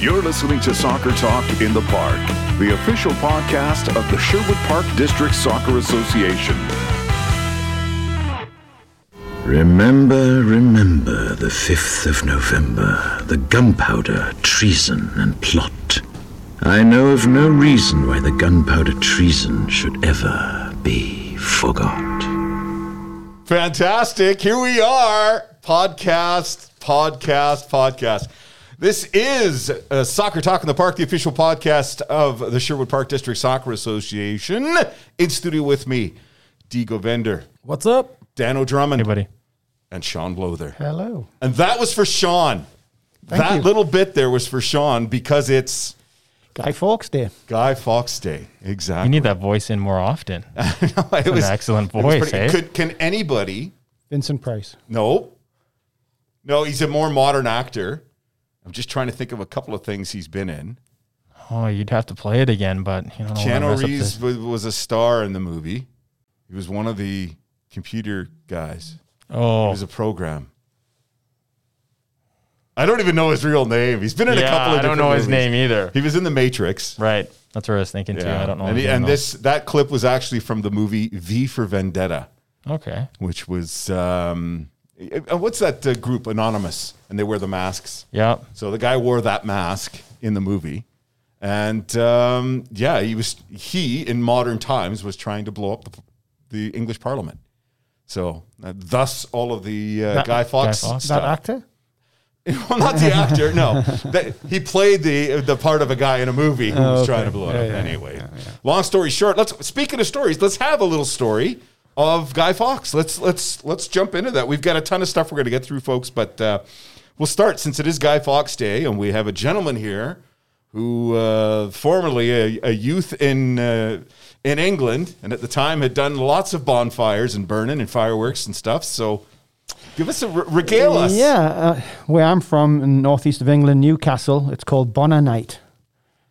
You're listening to Soccer Talk in the Park, the official podcast of the Sherwood Park District Soccer Association. Remember, remember the 5th of November, the gunpowder, treason, and plot. I know of no reason why the gunpowder treason should ever be forgot. Fantastic. Here we are. Podcast, podcast, podcast. This is uh, Soccer Talk in the Park, the official podcast of the Sherwood Park District Soccer Association. In studio with me, Digo Vender, What's up? Dan Drummond, Hey, buddy. and Sean Blother. Hello. And that was for Sean. Thank that you. little bit there was for Sean because it's Guy Fawkes Day. Guy Fawkes Day. Exactly. You need that voice in more often. it an excellent voice, pretty- eh? Could, can anybody Vincent Price. No. No, he's a more modern actor. I'm just trying to think of a couple of things he's been in. Oh, you'd have to play it again, but you know, Keanu Reeves was, was a star in the movie. He was one of the computer guys. Oh, was a program. I don't even know his real name. He's been in a couple of I don't know his name either. He was in The Matrix. Right, that's what I was thinking too. I don't know. And, he- and this that clip was actually from the movie V for Vendetta. Okay. which was um, uh, what's that uh, group Anonymous, and they wear the masks. Yeah. So the guy wore that mask in the movie, and um, yeah, he was he in modern times was trying to blow up the, the English Parliament. So uh, thus all of the uh, That- Guy Fawkes Guy Fawkes. stuff. That actor? well, not the actor. No, that, he played the the part of a guy in a movie who was okay. trying to blow it Yeah, up. yeah, anyway, long story short, let's speaking of stories. Let's have a little story of Guy Fawkes. Let's let's let's jump into that. We've got a ton of stuff we're going to get through, folks, but uh, we'll start since it is Guy Fawkes Day, and we have a gentleman here who uh, formerly a, a youth in. Uh, in England, and at the time had done lots of bonfires and burning and fireworks and stuff. So, give us a re- regale us. Yeah, uh, where I'm from in northeast of England, Newcastle, it's called Bonner Night.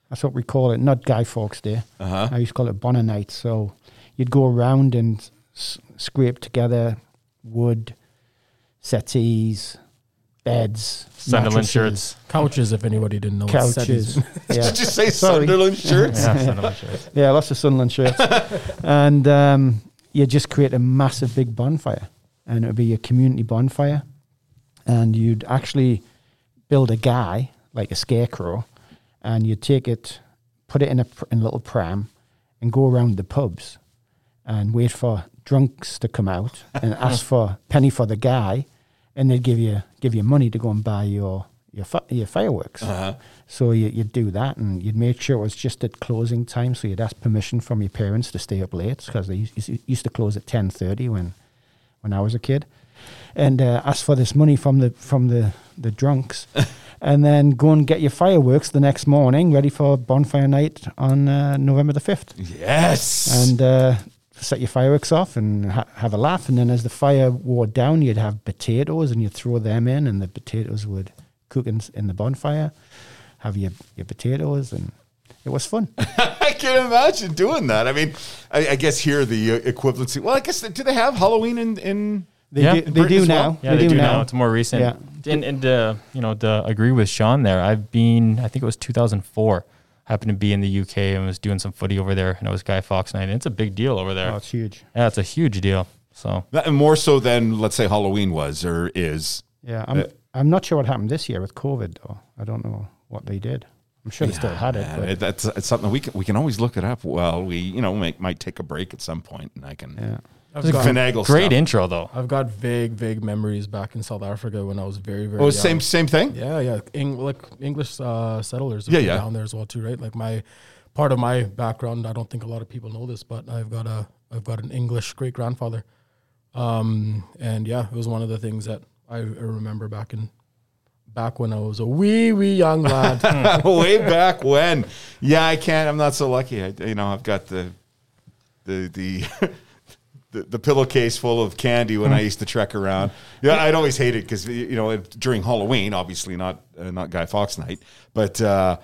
That's what we call it, not Guy Fawkes Day. Uh-huh. I used to call it Bonner Night. So you'd go around and s- scrape together wood, settees, beds, Sunderland mattresses, shirts. Couches, if anybody didn't know. what couches. settees- yeah. Did you say Sorry. Sunderland shirts? Yeah, Sunderland shirts. Yeah, lots of Sunderland shirts. and um, you just create a massive big bonfire. And it would be a community bonfire. And you'd actually build a guy, like a scarecrow, and you'd take it, put it in a, pr- in a little pram, and go around the pubs and wait for drunks to come out and ask for penny for the guy, and they'd give you give you money to go and buy your your, fi- your fireworks. So you, you'd do that, and you'd make sure it was just at closing time. So you'd ask permission from your parents to stay up late because they used, used to close at ten thirty when when I was a kid, and uh, ask for this money from the from the the drunks, and then go and get your fireworks the next morning, ready for bonfire night on uh, November the fifth Yes. and uh, set your fireworks off and ha- have a laugh. And then as the fire wore down, you'd have potatoes and you'd throw them in, and the potatoes would cook in, in the bonfire. Have your, your potatoes, and it was fun. I can imagine doing that. I mean, I, I guess here the uh, equivalency. Well, I guess do they have Halloween in? in They Yeah, do, in they do well? now. Yeah, they, do now. It's more recent. Yeah. And, and uh, you know, to agree with Sean there, I've been, I think it was 2004. Happened to be in the UK and was doing some footy over there, and it was Guy Fawkes night. And it's a big deal over there. Oh, it's huge. yeah, it's a huge deal. So that- more so than let's say Halloween was or is. Yeah, I'm, Uh, I'm not sure what happened this year with COVID, though. I don't know what they did. I'm sure they still had it. Man, But, that's it's something we can we can always look it up. Well, we you know might, might take a break at some point, and I can yeah. I've got, finagle. great stuff. intro though. I've got vague, vague memories back in South Africa when I was very, very Oh, young. same same thing. Yeah, yeah. Eng- like English uh, settlers Yeah, yeah, yeah. down there as well too, right? Like my part of my background, I don't think a lot of people know this, but I've got a I've got an English great grandfather. Um, and yeah, it was one of the things that I, I remember back in back when I was a wee wee young lad. Way back when. Yeah, I can't. I'm not so lucky. I, you know, I've got the the the. The, the pillowcase full of candy when I used to trek around. Yeah, I'd always hate it because you know during Halloween, obviously not uh, not Guy Fawkes night, but uh,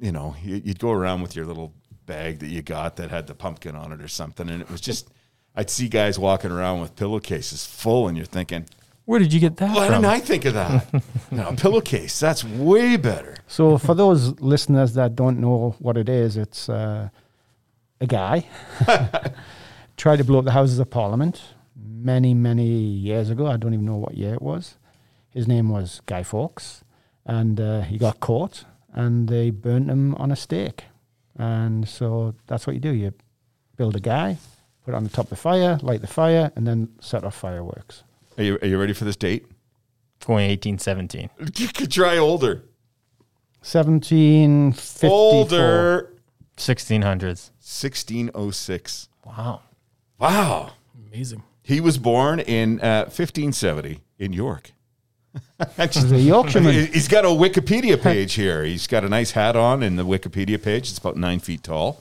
you know you, you'd go around with your little bag that you got that had the pumpkin on it or something, and it was just I'd see guys walking around with pillowcases full, and you're thinking, Where did you get that Why from? didn't I think of that? no, pillowcase. That's way better. So for those listeners that don't know what it is, it's uh, a guy tried to blow up the Houses of Parliament many, many years ago. I don't even know what year it was. His name was Guy Fawkes, and uh, he got caught, and they burnt him on a stake. And so that's what you do: you build a guy, put it on the top of the fire, light the fire, and then set off fireworks. Are you, are you ready for this date? Going 1817. You could try older. 1754. Older. 1600s. 1606. Wow. Wow. Amazing. He was born in uh, 1570 in York. He's a Yorkshireman. He- He's got a Wikipedia page here. He's got a nice hat on in the Wikipedia page. It's about nine feet tall.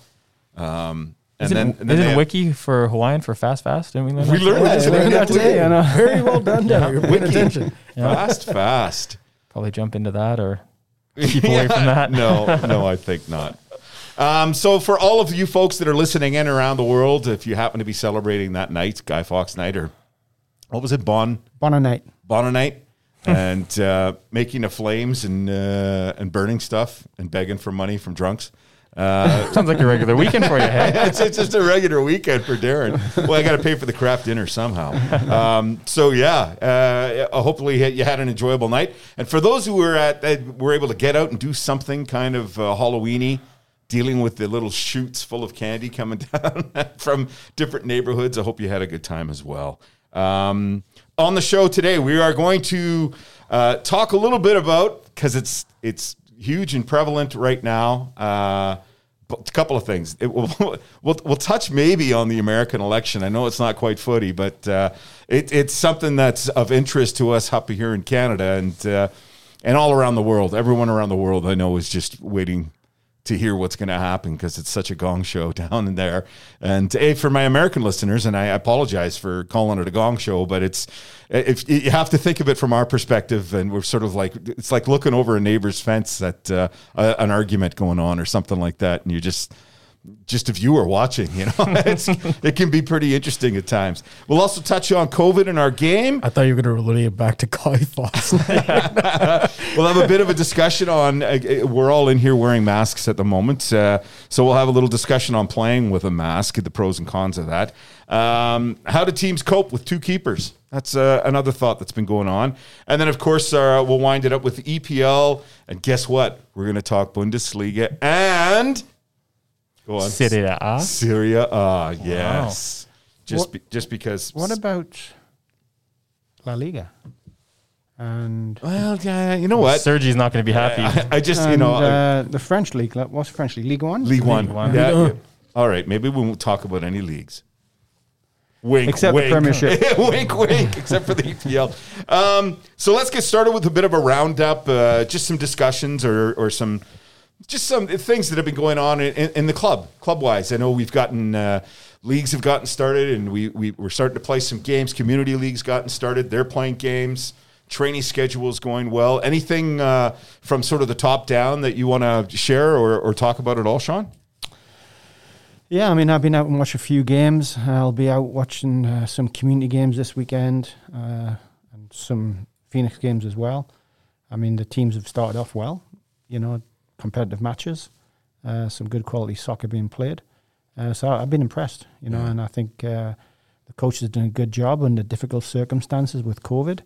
Um, and Isn't, then, and then isn't they have- Wiki for Hawaiian for fast fast? Didn't we learn we that? learned that Yeah, today. learned that today, I know. Very well done, Dan. You're paying Wiki. attention. Fast, fast. Probably jump into that or keep away from that. no, no, I think not. Um, so for all of you folks that are listening in around the world, if you happen to be celebrating that night, Guy Fawkes night, or what was it, Bon Bonner night. Bonner night, and uh, making the flames and uh, and burning stuff and begging for money from drunks. Uh, Sounds like a regular weekend for you, hey? it's, it's just a regular weekend for Darren. Well, I got to pay for the craft dinner somehow. Um, so yeah, uh, hopefully you had an enjoyable night. And for those who were at, uh, were able to get out and do something kind of uh, Halloweeny, dealing with the little chutes full of candy coming down from different neighborhoods. I hope you had a good time as well. Um, on the show today, we are going to uh, talk a little bit about because it's it's huge and prevalent right now. Uh, a couple of things. Will, we'll, we'll touch maybe on the American election. I know it's not quite footy, but uh, it, it's something that's of interest to us up here in Canada and uh, and all around the world. Everyone around the world I know is just waiting to hear what's going to happen because it's such a gong show down in there. And hey, for my American listeners, and I apologize for calling it a gong show, but it's if you have to think of it from our perspective, and we're sort of like it's like looking over a neighbor's fence at uh, a, an argument going on or something like that, and you just just a viewer watching, you know, it's, it can be pretty interesting at times. We'll also touch on COVID in our game. I thought you were going to relate it back to Guy Fawkes. we'll have a bit of a discussion on. Uh, uh, we're all in here wearing masks at the moment, uh, so we'll have a little discussion on playing with a mask, the pros and cons of that. Um, how do teams cope with two keepers? That's uh, another thought that's been going on. And then, of course, uh, we'll wind it up with EPL. And guess what? We're going to talk Bundesliga and go on Serie A. Syria. Ah, yes. Just What- be, just because. What about La Liga? And Well, yeah, you know what? Sergi's not going to be happy. I, I just you know. Uh, the French league. What's French league? League One. League One. One. Yeah. Yeah. All right. Maybe we won't talk about any leagues. Wink, Except the. Premiership. wink, wink. Except for the EPL. Um, so let's get started with a bit of a roundup. Uh, just some discussions or or some just some things that have been going on in, in, in the club, club wise. I know we've gotten uh, leagues have gotten started, and we, we we're starting to play some games. Community leagues gotten started; they're playing games. Training schedules going well. Anything uh, from sort of the top down that you want to share or, or talk about at all, Sean? Yeah, I mean, I've been out and watched a few games. I'll be out watching uh, some community games this weekend uh, and some Phoenix games as well. I mean, the teams have started off well, you know, competitive matches, uh, some good quality soccer being played. Uh, so I've been impressed, you know, Yeah. and I think uh, the coaches have done a good job under difficult circumstances with COVID,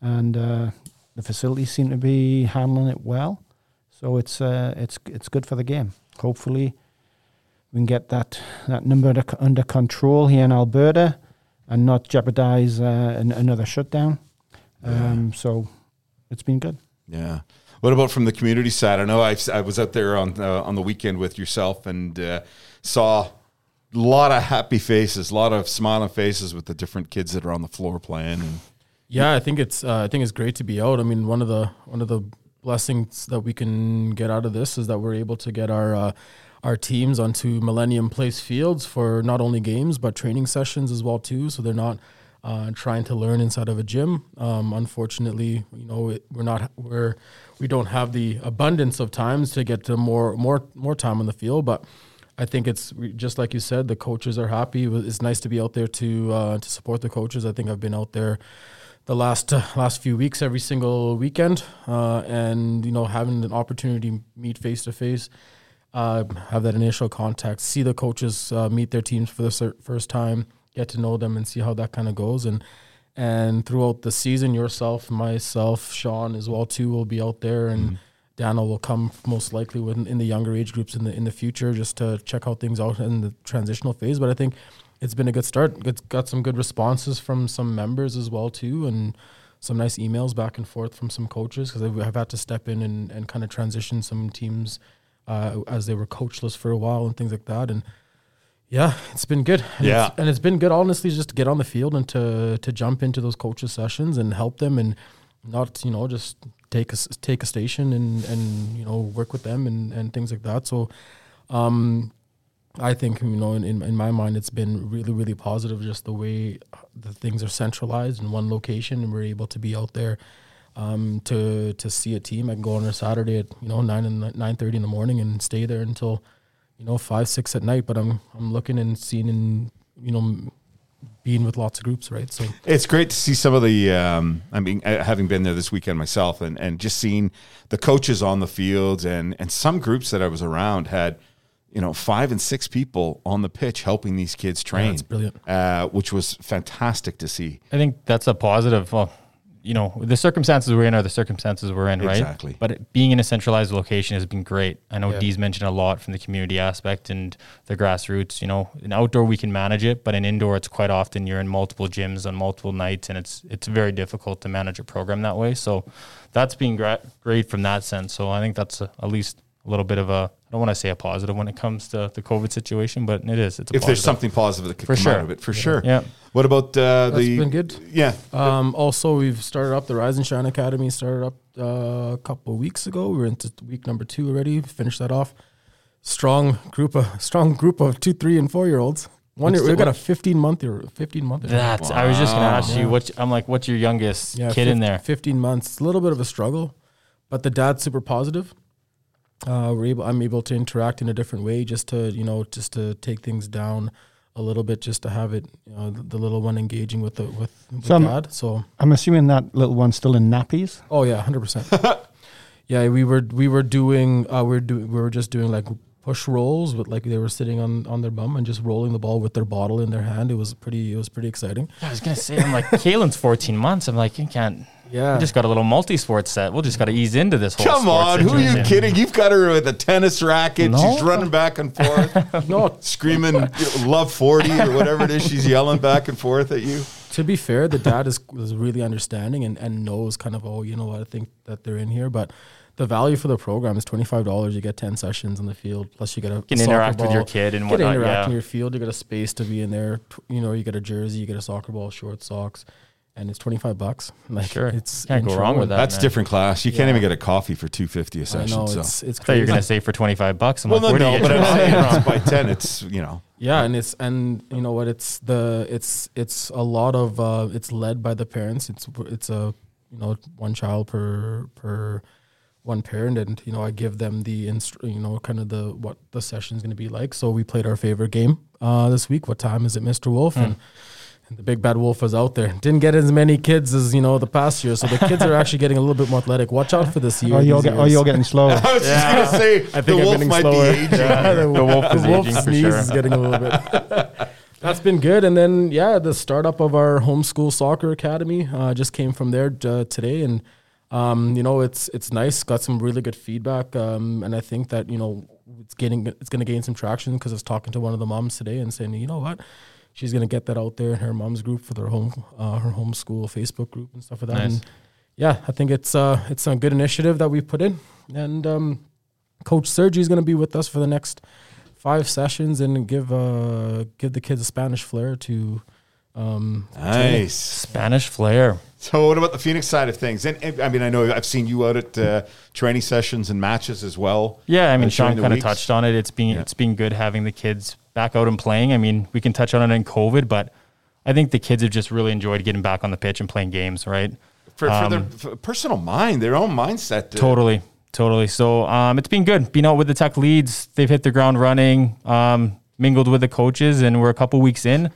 and uh, the facilities seem to be handling it well. So it's uh, it's it's good for the game. Hopefully, we can get that that number under, under control here in Alberta and not jeopardize uh, an, another shutdown. Um, so it's been good. Yeah. What about from the community side? I know I, I was out there on uh, on the weekend with yourself and uh, saw a lot of happy faces, a lot of smiling faces with the different kids that are on the floor playing. And Yeah, I think it's uh, I think it's great to be out. I mean, one of the one of the blessings that we can get out of this is that we're able to get our uh, our teams onto Millennium Place fields for not only games but training sessions as well too. So they're not uh, trying to learn inside of a gym. Um, unfortunately, you know, it, we're not we're we don't have the abundance of times to get to more more more time on the field, but. I think it's just like you said. The coaches are happy. It's nice to be out there to uh, to support the coaches. I think I've been out there the last uh, last few weeks, every single weekend, uh, and you know having an opportunity to meet face to face, uh, have that initial contact, see the coaches uh, meet their teams for the first time, get to know them, and see how that kind of goes, and and throughout the season, yourself, myself, Sean as well too will be out there, and Daniel will come most likely with in the younger age groups in the in the future just to check how things out in the transitional phase. But I think it's been a good start. It's got some good responses from some members as well too, and some nice emails back and forth from some coaches because I've, I've had to step in and, and kind of transition some teams uh, as they were coachless for a while and things like that. And yeah, it's been good. And Yeah. it's, and it's been good honestly just to get on the field and to to jump into those coaches sessions and help them and not you know just take a take a station and and you know work with them and and things like that. So. Um, I think you know, in, in in my mind, it's been really really positive. Just the way the things are centralized in one location, and we're able to be out there um, to to see a team. I can go on a Saturday at you know nine and nine thirty in the morning and stay there until you know five six at night. But I'm I'm looking and seeing and you know being with lots of groups, right? So It's great to see some of the. Um, I mean, uh, having been there this weekend myself, and, and just seeing the coaches on the field, and and some groups that I was around had, you know, five and six people on the pitch helping these kids train. it's brilliant. uh, which was fantastic to see. I think that's a positive. Well, you know, the circumstances we're in are the circumstances we're in, right? Exactly. But it, being in a centralized location has been great. I know Yeah. Dee's mentioned a lot from the community aspect and the grassroots. You know, in outdoor we can manage it, but in indoor it's quite often you're in multiple gyms on multiple nights, and it's it's very difficult to manage a program that way. So that's been gra- great from that sense. So I think that's a, at least a little bit of a don't want to say a positive when it comes to the COVID situation, but it is. It's a If there's something positive that could For come sure. out of it, for sure. Yeah. What about uh, That's the? been good. Yeah. Um, also, we've started up the Rise and Shine Academy. Started up uh, a couple of weeks ago. We're into week number two already. Finished that off. Strong group of strong group of two, three, and four year olds. One year, we've got a fifteen month year, fifteen month. That I was just gonna ask Wow. you what I'm like. What's your youngest kid fif- in there? Fifteen months. A little bit of a struggle, but the dad's super positive. Uh, we're able. I'm able to interact in a different way, just to you know, just to take things down a little bit, just to have it, you know, the, the little one engaging with the with, with So I'm- So I'm assuming that little one's still in nappies. Oh yeah, hundred percent. Yeah, we were we were doing uh, we were doing we were just doing like push rolls, with like they were sitting on on their bum and just rolling the ball with their bottle in their hand. It was pretty it was pretty exciting. I was gonna say, I'm like, Kaylin's 14 months. I'm like, you can't. Yeah, We just got a little multi-sport set. We'll just got to ease into this whole. Come sports on, who are you situation. kidding? You've got her with a tennis racket. No. She's running back and forth, no. screaming you know, "Love 40" or whatever it is. She's yelling back and forth at you. To be fair, the dad is was really understanding and, and knows kind of oh you know what I think that they're in here, but the value for the program is twenty five dollars. You get ten sessions in the field, plus you get a you Can soccer interact with your kid and get to whatnot, interact yeah. in your field. You get a space to be in there. You know, you get a jersey, you get a soccer ball, short socks, and it's twenty five bucks. Like Sure. it's Can't go wrong with that. That's man. different class. You can't even get a coffee for 250 a session. know so. it's it's I thought you were crazy. gonna say for 25 bucks. I'm well, like, no, no, but I'm saying by ten. It's you know. Yeah, and it's and you know what? It's the it's it's a lot of uh, it's led by the parents. It's it's a you know one child per per one parent, and you know I give them the instru- you know kind of the what the session's going to be like. So we played our favorite game uh, this week. What time is it, Mister Wolf? And, and the big bad wolf was out there. Didn't get as many kids as you know the past year, so the kids are actually getting a little bit more athletic. Watch out for this year. Or you're, get, or you're getting slower. I was just gonna say I the think I'm wolf might slower. be aging. Yeah, the, The wolf is the wolf aging for sneeze sure. is getting a little bit. That's been good, and then yeah, the startup of our homeschool soccer academy uh, just came from there uh, today, and um, you know it's it's nice. Got some really good feedback, um, and I think that you know it's getting it's going to gain some traction because I was talking to one of the moms today and saying, you know what, she's going to get that out there in her mom's group for their home uh, her homeschool Facebook group and stuff like that. Nice. And yeah, I think it's uh it's a good initiative that we put in, and um, Coach Sergi is going to be with us for the next five sessions and give uh give the kids a Spanish flair to um Nice. Spanish flair. So, what about the Phoenix side of things? And, and, I mean, I know I've seen you out at uh, training sessions and matches as well. Yeah, I mean, uh, Sean kind of touched on it. It's been Yeah. it's been good having the kids back out and playing. I mean, we can touch on it in COVID, but I think the kids have just really enjoyed getting back on the pitch and playing games. Right? for, for their Um, for personal mind, their own mindset. to- Totally, totally. So um, it's been good. Being out with the tech leads, they've hit the ground running. Um, mingled with the coaches, and we're a couple weeks in.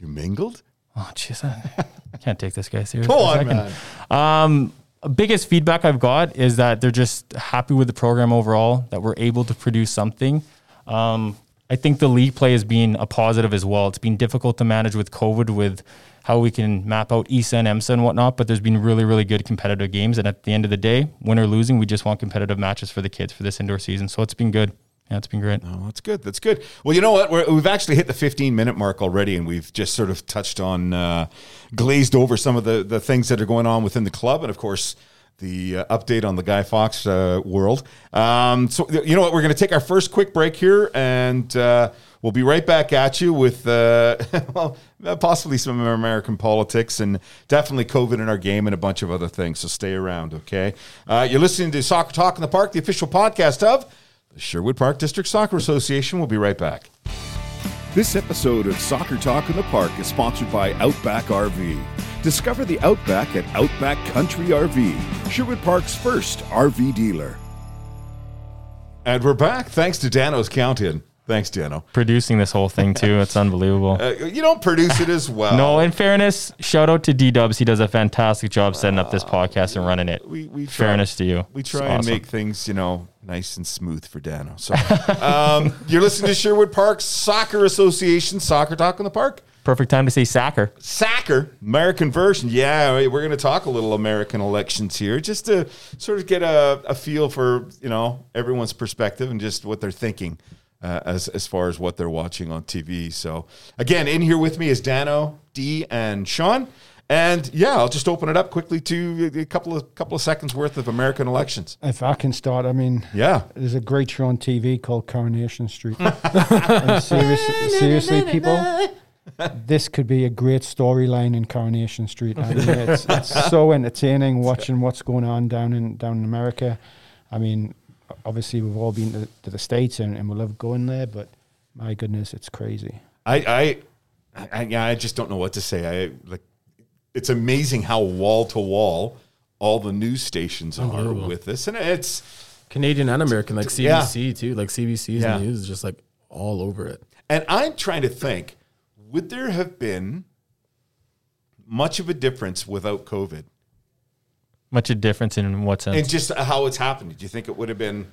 You mingled? Oh, jeez. I can't take this guy seriously. Go a on, second. man. Um, biggest feedback I've got is that they're just happy with the program overall, that we're able to produce something. Um, I think the league play has been a positive as well. It's been difficult to manage with COVID, with how we can map out ESA and EMSA and whatnot, but there's been really, really good competitive games. And at the end of the day, win or losing, we just want competitive matches for the kids for this indoor season. So it's been good. Yeah, it's been great. Oh, that's good. That's good. Well, you know what? We're, we've actually hit the 15 minute mark already, and we've just sort of touched on, uh, glazed over some of the, the things that are going on within the club. And of course, the uh, update on the Guy Fawkes uh, world. Um, so, you know what? We're going to take our first quick break here, and uh, we'll be right back at you with, uh, well, possibly some American politics and definitely COVID in our game and a bunch of other things. So stay around, okay? Uh, you're listening to Soccer Talk in the Park, the official podcast of the Sherwood Park District Soccer Association. We'll be right back. This episode of Soccer Talk in the Park is sponsored by Outback RV. Discover the Outback at Outback Country RV, Sherwood Park's first RV dealer. And we're back. Thanks to Dano's Count In. Thanks, Dano. Producing this whole thing too, it's unbelievable. Uh, you don't produce it as well. No, in fairness, shout out to D Dubs. He does a fantastic job setting up this podcast and running it. we, we try, fairness to you. We It's try and awesome. make things, you know, nice and smooth for Dano. So um, you're listening to Sherwood Park Soccer Association, Soccer Talk in the Park. perfect time to say soccer. Soccer, American version. Yeah, we're going to talk a little American elections here just to sort of get a, a feel for, you know, everyone's perspective and just what they're thinking uh, as, as far as what they're watching on TV. So, again, in here with me is Dano, D, and Sean. And yeah, I'll just open it up quickly to a couple of couple of seconds worth of American elections. If I can start, I mean, Yeah. there's a great show on TV called Coronation Street. and seriously, seriously, people, this could be a great storyline in Coronation Street. I mean, it's, it's so entertaining watching what's going on down in down in America. I mean, obviously we've all been to, to the states and, and we love going there, but my goodness, it's crazy. I, I, I, yeah, I just don't know what to say. I like, it's amazing how wall to wall all the news stations oh, are with this, and it's Canadian and American, like Yeah. CBC too, like CBC's Yeah. news is just like all over it. And I'm trying to think, would there have been much of a difference without COVID? Much a difference in what sense? And just how it's happened. Do you think it would have been,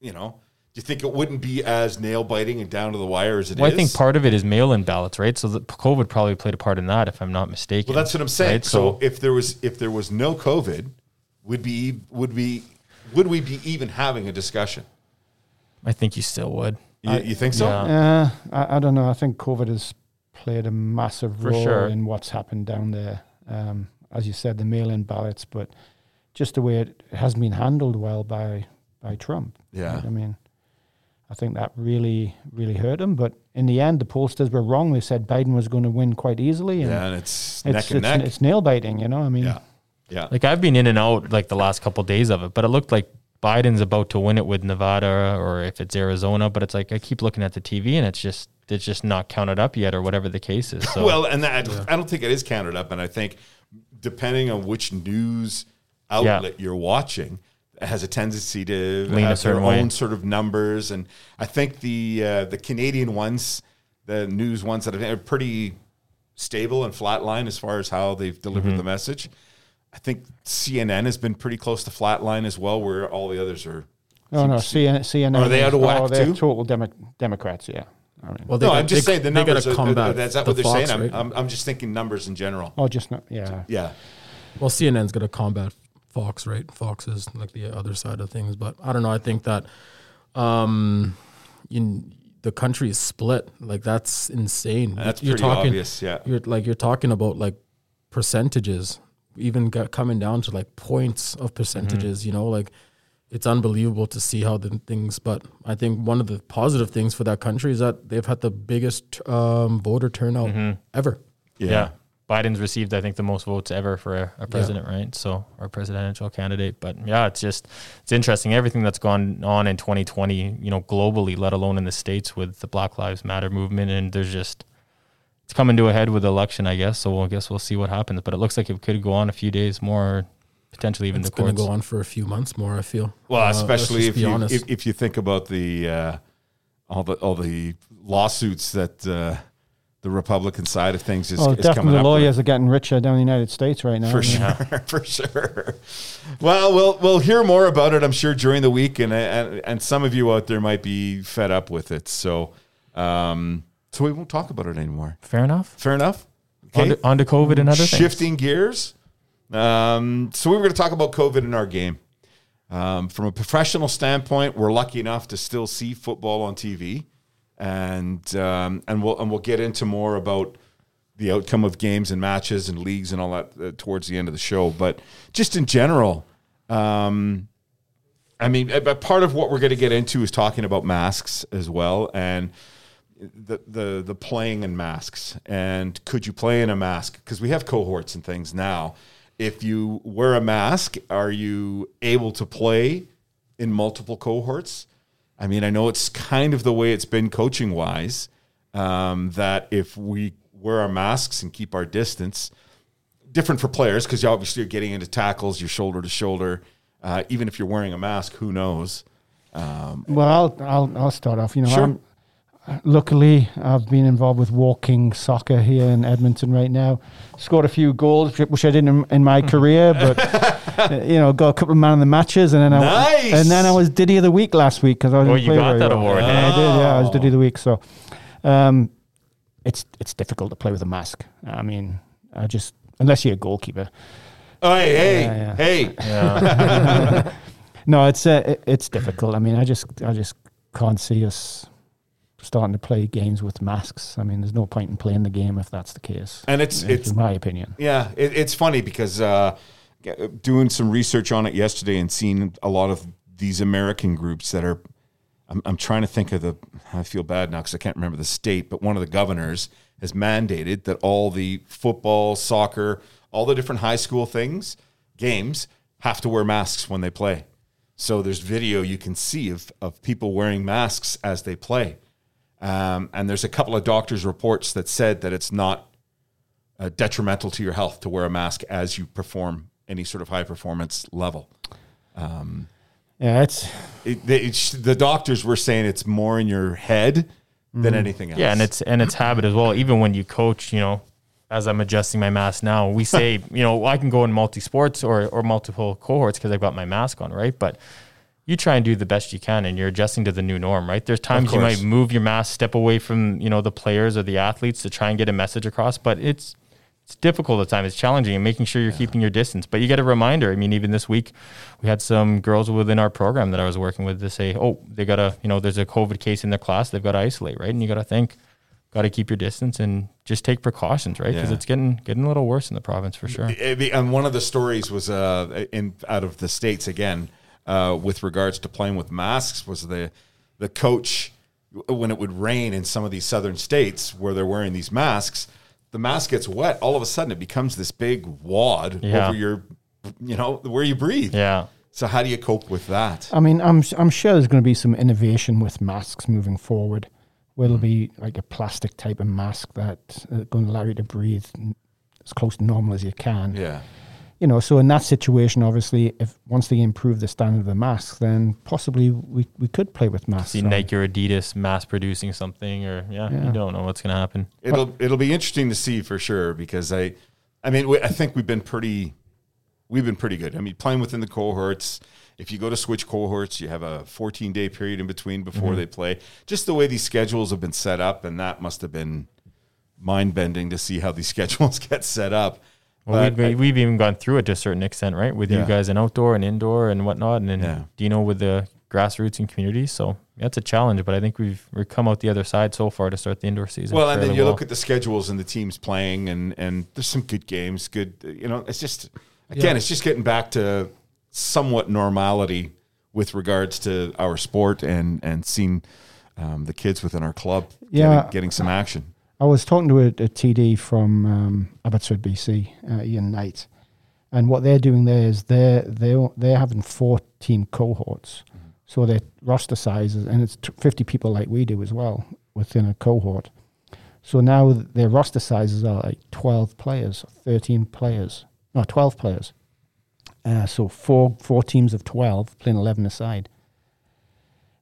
you know, do you think it wouldn't be as nail biting and down to the wire as it is? well, I think part of it is mail-in ballots, right? So the COVID probably played a part in that, if I'm not mistaken. Well, that's what I'm saying. Right? So, if there was if there was no COVID, would be would be would we be even having a discussion? I think you still would. You, you think so? yeah. Uh, I, I don't know. I think COVID has played a massive For role sure. in what's happened down there. Um, as you said, the mail-in ballots, but just the way it hasn't been handled well by by Trump. Yeah. I mean, I think that really really hurt him. But in the end, the pollsters were wrong. They said Biden was going to win quite easily, and Yeah, and it's, it's neck and it's, neck. it's nail biting. You know, I mean, yeah, yeah. Like I've been in and out like the last couple days of it, but it looked like Biden's about to win it with Nevada or if it's Arizona. But it's like I keep looking at the TV and it's just it's just not counted up yet or whatever the case is. So Well, and that, I don't think it is counted up. And I think depending on which news outlet you're watching, it has a tendency to Lean have their certain way. own sort of numbers. And I think the uh, the Canadian ones, the news ones that are pretty stable and flatline as far as how they've delivered Mm-hmm. the message. I think CNN has been pretty close to flatline as well, where all the others are. no, no, CNN, CNN Are they out of whack oh, they're too? total Demo- Democrats. Yeah, I mean, Well, No, got- I'm just they- saying the they gotta numbers. Are, combat that's not the what they're Fox, saying. I'm. I'm, I'm just thinking numbers in general. oh, just not. Yeah, Yeah. Well, CNN's going to combat Fox, right? Fox is like the other side of things, but I don't know. I think that um, in the country is split. Like that's insane. That's you're pretty talking, obvious, yeah. you're like you're talking about like percentages, even coming down to like points of percentages. You know, like it's unbelievable to see how the things. But I think one of the positive things for that country is that they've had the biggest um, voter turnout ever. yeah. Biden's received, I think, the most votes ever for a, a president, right? So, or presidential candidate. But yeah, it's just, it's interesting. Everything that's gone on in 2020, you know, globally, let alone in the States with the Black Lives Matter movement. And there's just, it's coming to a head with the election, I guess. So I guess we'll see what happens. But it looks like it could go on a few days more, potentially even It's the going to go on for a few months more. I feel. Well, Uh, especially if you if, if you think about the uh, all the all the lawsuits that uh, the Republican side of things is, Oh, is definitely coming the up. lawyers are getting richer down in the United States right now. for sure, for sure. Well, we'll we'll hear more about it, I'm sure, during the week, and and, and some of you out there might be fed up with it. So, um, so we won't talk about it anymore. Fair enough. Fair enough. On, to, on to COVID and other things. Shifting gears. Um, so we were going to talk about COVID in our game. Um, from a professional standpoint, we're lucky enough to still see football on TV, and um, and we'll and we'll get into more about the outcome of games and matches and leagues and all that uh, towards the end of the show. But just in general, um, I mean, part of what we're going to get into is talking about masks as well, and the the the playing in masks. And could you play in a mask? Because we have cohorts and things now. If you wear a mask are you able to play in multiple cohorts i mean i know it's kind of the way it's been coaching wise um, that if we wear our masks and keep our distance different for players because you obviously you're getting into tackles you're shoulder to shoulder uh, even if you're wearing a mask who knows Well, I'll, I'll I'll start off. You know, Sure. I'm, luckily I've been involved with walking soccer here in Edmonton right now. Scored a few goals, which I didn't in, in my career, but you know, got a couple of man of the matches, and then I Nice! and then I was Diddy of the week last week because I was. Oh, you got that award, Yeah, eh? I did. Yeah, I was Diddy of the week. So, um, it's it's difficult to play with a mask. I mean, I just unless you're a goalkeeper. oh hey hey Yeah, hey Yeah. No, it's uh, it- it's difficult. I mean, I just I just can't see us starting to play games with masks. I mean, there's no point in playing the game if that's the case. and it's it's in my opinion. Yeah, it, it's funny because uh, doing some research on it yesterday and seeing a lot of these American groups that are. I'm, I'm trying to think of the. I feel bad now because I can't remember the state, but one of the governors has mandated that all the football, soccer, all the different high school things, games, have to wear masks when they play. So there's video you can see of, of people wearing masks as they play. Um, and there's a couple of doctors' reports that said that it's not uh, detrimental to your health to wear a mask as you perform any sort of high performance level. Yeah, it's It, they, it's, the doctors were saying it's more in your head than anything else. Yeah, and it's and it's habit as well. Even when you coach, you know, as I'm adjusting my mask now, we say, you know, I can go in multi sports or or multiple cohorts because I've got my mask on, right? But you try and do the best you can, and you're adjusting to the new norm, right? There's times you might move your mask, step away from you know the players or the athletes to try and get a message across, but it's it's difficult at times. It's challenging and making sure you're keeping your distance. But you get a reminder. I mean, even this week, we had some girls within our program that I was working with to say, oh, they got to, you know, there's a COVID case in their class. They've got to isolate, right? And you got to think, got to keep your distance and just take precautions, right? Because Yeah. it's getting getting a little worse in the province for sure. It- it- and one of the stories was uh, in out of the states again uh, with regards to playing with masks was the the coach when it would rain in some of these southern states where they're wearing these masks the mask gets wet all of a sudden it becomes this big wad Yeah. over your you know where you breathe Yeah. so how do you cope with that I mean, I'm I'm sure there's going to be some innovation with masks moving forward. Where it'll be like a plastic type of mask that's uh, going to allow you to breathe as close to normal as you can. yeah you know, so in that situation, obviously, if once they improve the standard of the masks, then possibly we, we could play with masks. See on. Nike or Adidas mass producing something, or yeah, Yeah. you don't know what's going to happen. it'll it'll be interesting to see for sure because I, I mean, we, I think we've been pretty, we've been pretty good. I mean, playing within the cohorts. If you go to switch cohorts, you have a 14 day period in between before Mm-hmm. they play. Just the way these schedules have been set up, and that must have been mind bending to see how these schedules get set up. Well, But we've, we've even gone through it to a certain extent, right? With Yeah. you guys in outdoor and indoor and whatnot, and then Yeah. know with the grassroots and communities. So yeah, it's a challenge, but I think we've we've come out the other side so far to start the indoor season. Well, and then you well. look at the schedules and the teams playing, and and there's some good games. Good, you know, it's just again, Yeah. it's just getting back to somewhat normality with regards to our sport and and seeing um, the kids within our club Yeah. getting, getting some action. I was talking to a, a TD from um, Abbotsford, BC, uh, Ian Knight, and what they're doing there is they're they're they're having four team cohorts, so their roster sizes, and it's t- fifty people like we do as well within a cohort. So now their roster sizes are like twelve players, thirteen players, no, twelve players. Uh, so four four teams of twelve playing eleven aside.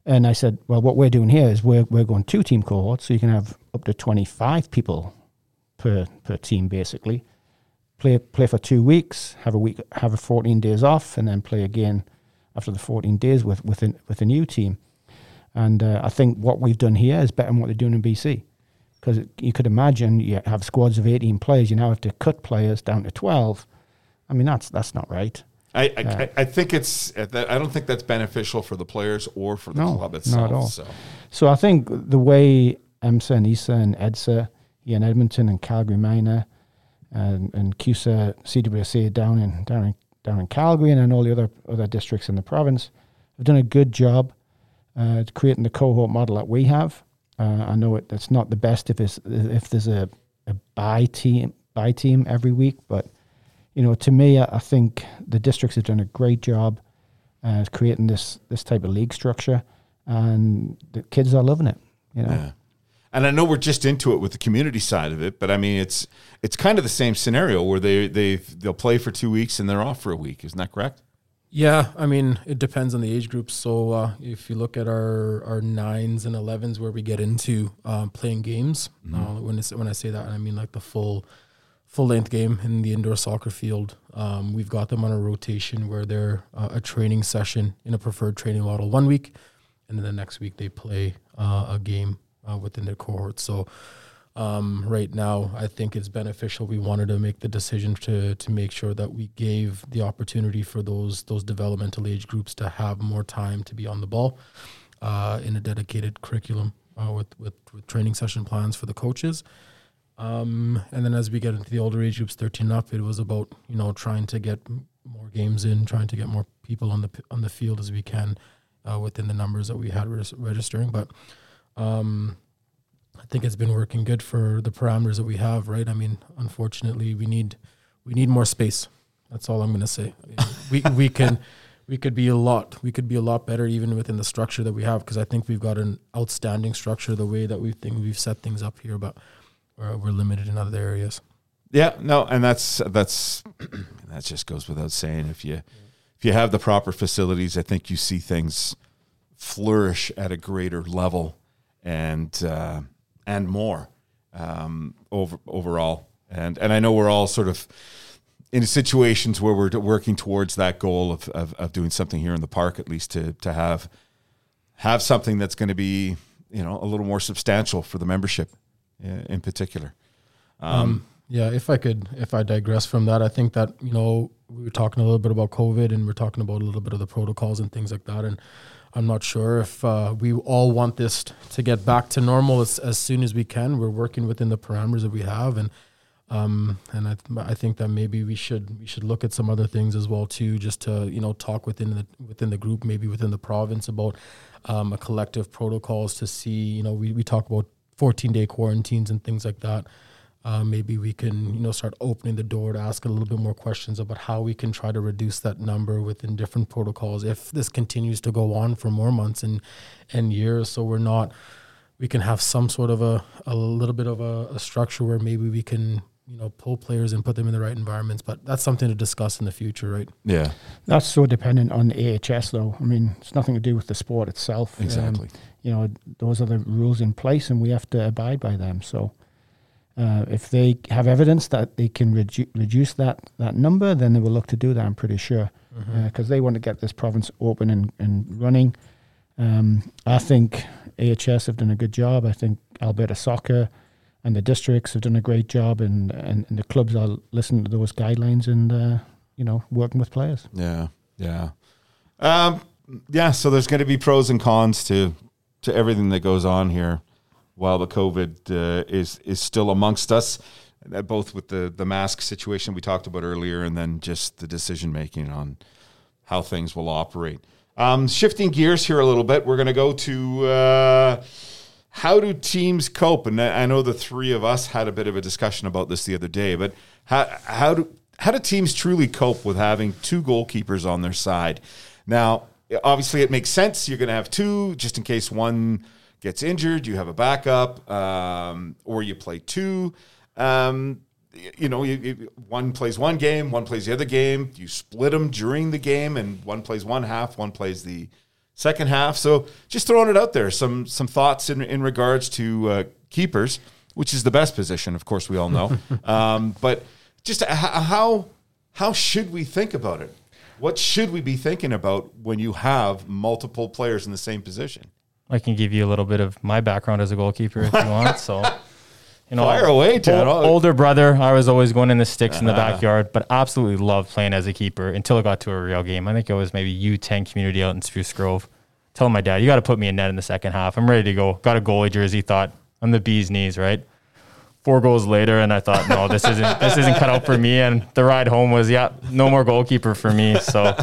And I said, well, what we're doing here is we're, we're going two team cohorts, so you can have up to 25 people per, per team, basically. Play, play for two weeks, have a week, have a 14 days off, and then play again after the 14 days with, with, a, with a new team. And uh, I think what we've done here is better than what they're doing in BC. Because you could imagine you have squads of 18 players, you now have to cut players down to 12. I mean, that's, that's not right. I, I, I- I think it's. I don't think that's beneficial for the players or for the No, club not itself. at all. So So I think the way EMSA and ESA and EDSA here in Edmonton and Calgary Minor and, and CUSA CWSA down in down in down in Calgary and then all the other other districts in the province have done a good job uh, creating the cohort model that we have. Uh, I know it, it's not the best if it's if there's a, a bye team bye team every week, but you know to me I, I think the districts have done a great job uh, creating this this type of league structure, and the kids are loving it. You know, Yeah. And I know we're just into it with the community side of it, but I mean it's it's kind of the same scenario where they they they'll play for two weeks and they're off for a week. Isn't that correct? Yeah, I mean, it depends on the age groups. So uh, if you look at our our nines and elevens, where we get into um, playing games, uh, when it's, when I say that, I mean like the full full length game in the indoor soccer field. Um, we've got them on a rotation where they're uh, a training session in a preferred training model one week, and then the next week they play uh, a game uh, within their cohort. So um, right now, I think it's beneficial. We wanted to make the decision to to make sure that we gave the opportunity for those those developmental age groups to have more time to be on the ball uh, in a dedicated curriculum uh, with, with with training session plans for the coaches. Um, and then as we get into the older age groups, 13 up, it was about you know trying to get more games in, trying to get more people on the on the field as we can uh, within the numbers that we had res- registering. But um, I think it's been working good for the parameters that we have, right? I mean, unfortunately, we need we need more space. That's all I'm going to say. we we can we could be a lot we could be a lot better even within the structure that we have because I think we've got an outstanding structure the way that we think we've set things up here, but we're, we're limited in other areas. Yeah, no, and that's that's that just goes without saying. If you if you have the proper facilities, I think you see things flourish at a greater level and uh, and more um, over overall. And and I know we're all sort of in situations where we're working towards that goal of, of, of doing something here in the park, at least to to have have something that's going to be you know a little more substantial for the membership uh, in particular. Um, yeah, if I could, if I digress from that, I think that you know we were talking a little bit about COVID and we're talking about a little bit of the protocols and things like that, and I'm not sure if uh, we all want this to get back to normal as, as soon as we can. We're working within the parameters that we have, and um, and I, th- I think that maybe we should we should look at some other things as well too, just to you know talk within the within the group, maybe within the province about um, a collective protocols to see you know we, we talk about 14 day quarantines and things like that. Uh, maybe we can you know start opening the door to ask a little bit more questions about how we can try to reduce that number within different protocols if this continues to go on for more months and and years. So we're not we can have some sort of a, a little bit of a, a structure where maybe we can you know pull players and put them in the right environments but that's something to discuss in the future right Yeah, that's so dependent on AHS, though. I mean, it's nothing to do with the sport itself. Um, exactly. you know, those are the rules in place, and we have to abide by them. So, uh, if they have evidence that they can redu- reduce that that number, then they will look to do that. I'm pretty sure because they want to get this province open and, and running. Um, I think AHS have done a good job. I think Alberta Soccer and the districts have done a great job, and and, and the clubs are listening to those guidelines and uh, you know working with players. Yeah, yeah, um, yeah. So there's going to be pros and cons to to everything that goes on here, while the COVID uh, is is still amongst us. uh, Both with the the mask situation we talked about earlier, and then just the decision making on how things will operate. Um, shifting gears here a little bit, we're going to go to uh, how do teams cope? And I know the three of us had a bit of a discussion about this the other day, but how how do how do teams truly cope with having two goalkeepers on their side? Now, obviously, it makes sense. You're going to have two just in case one gets injured. You have a backup, um, or you play two. Um, you know, you, you, one plays one game, one plays the other game. You split them during the game, and one plays one half, one plays the second half. So just throwing it out there, some some thoughts in in regards to uh, keepers, which is the best position, of course, we all know. um, but just how how should we think about it? What should we be thinking about when you have multiple players in the same position? I can give you a little bit of my background as a goalkeeper if you want. So, you know, Fire away, Ted. ol- older brother, I was always going in the sticks in the uh-huh. backyard, but absolutely loved playing as a keeper until it got to a real game. I think it was maybe U10 community out in Spruce Grove. Telling my dad, you got to put me in net in the second half. I'm ready to go. Got a goalie jersey. Thought I'm the bee's knees, right? Four goals later, and I thought, no, this isn't this isn't cut out for me. And the ride home was, yeah, no more goalkeeper for me. So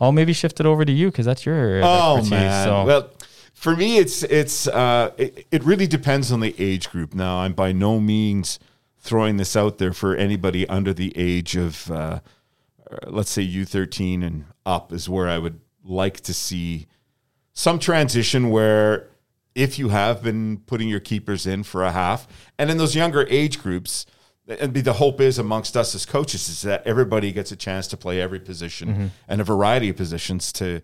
I'll maybe shift it over to you because that's your Oh expertise. man! So Well, for me, it's it's uh, it, it really depends on the age group. Now, I'm by no means throwing this out there for anybody under the age of, uh, uh, let's say, U13 and up is where I would like to see some transition where if you have been putting your keepers in for a half, and in those younger age groups, and the hope is amongst us as coaches is that everybody gets a chance to play every position and a variety of positions to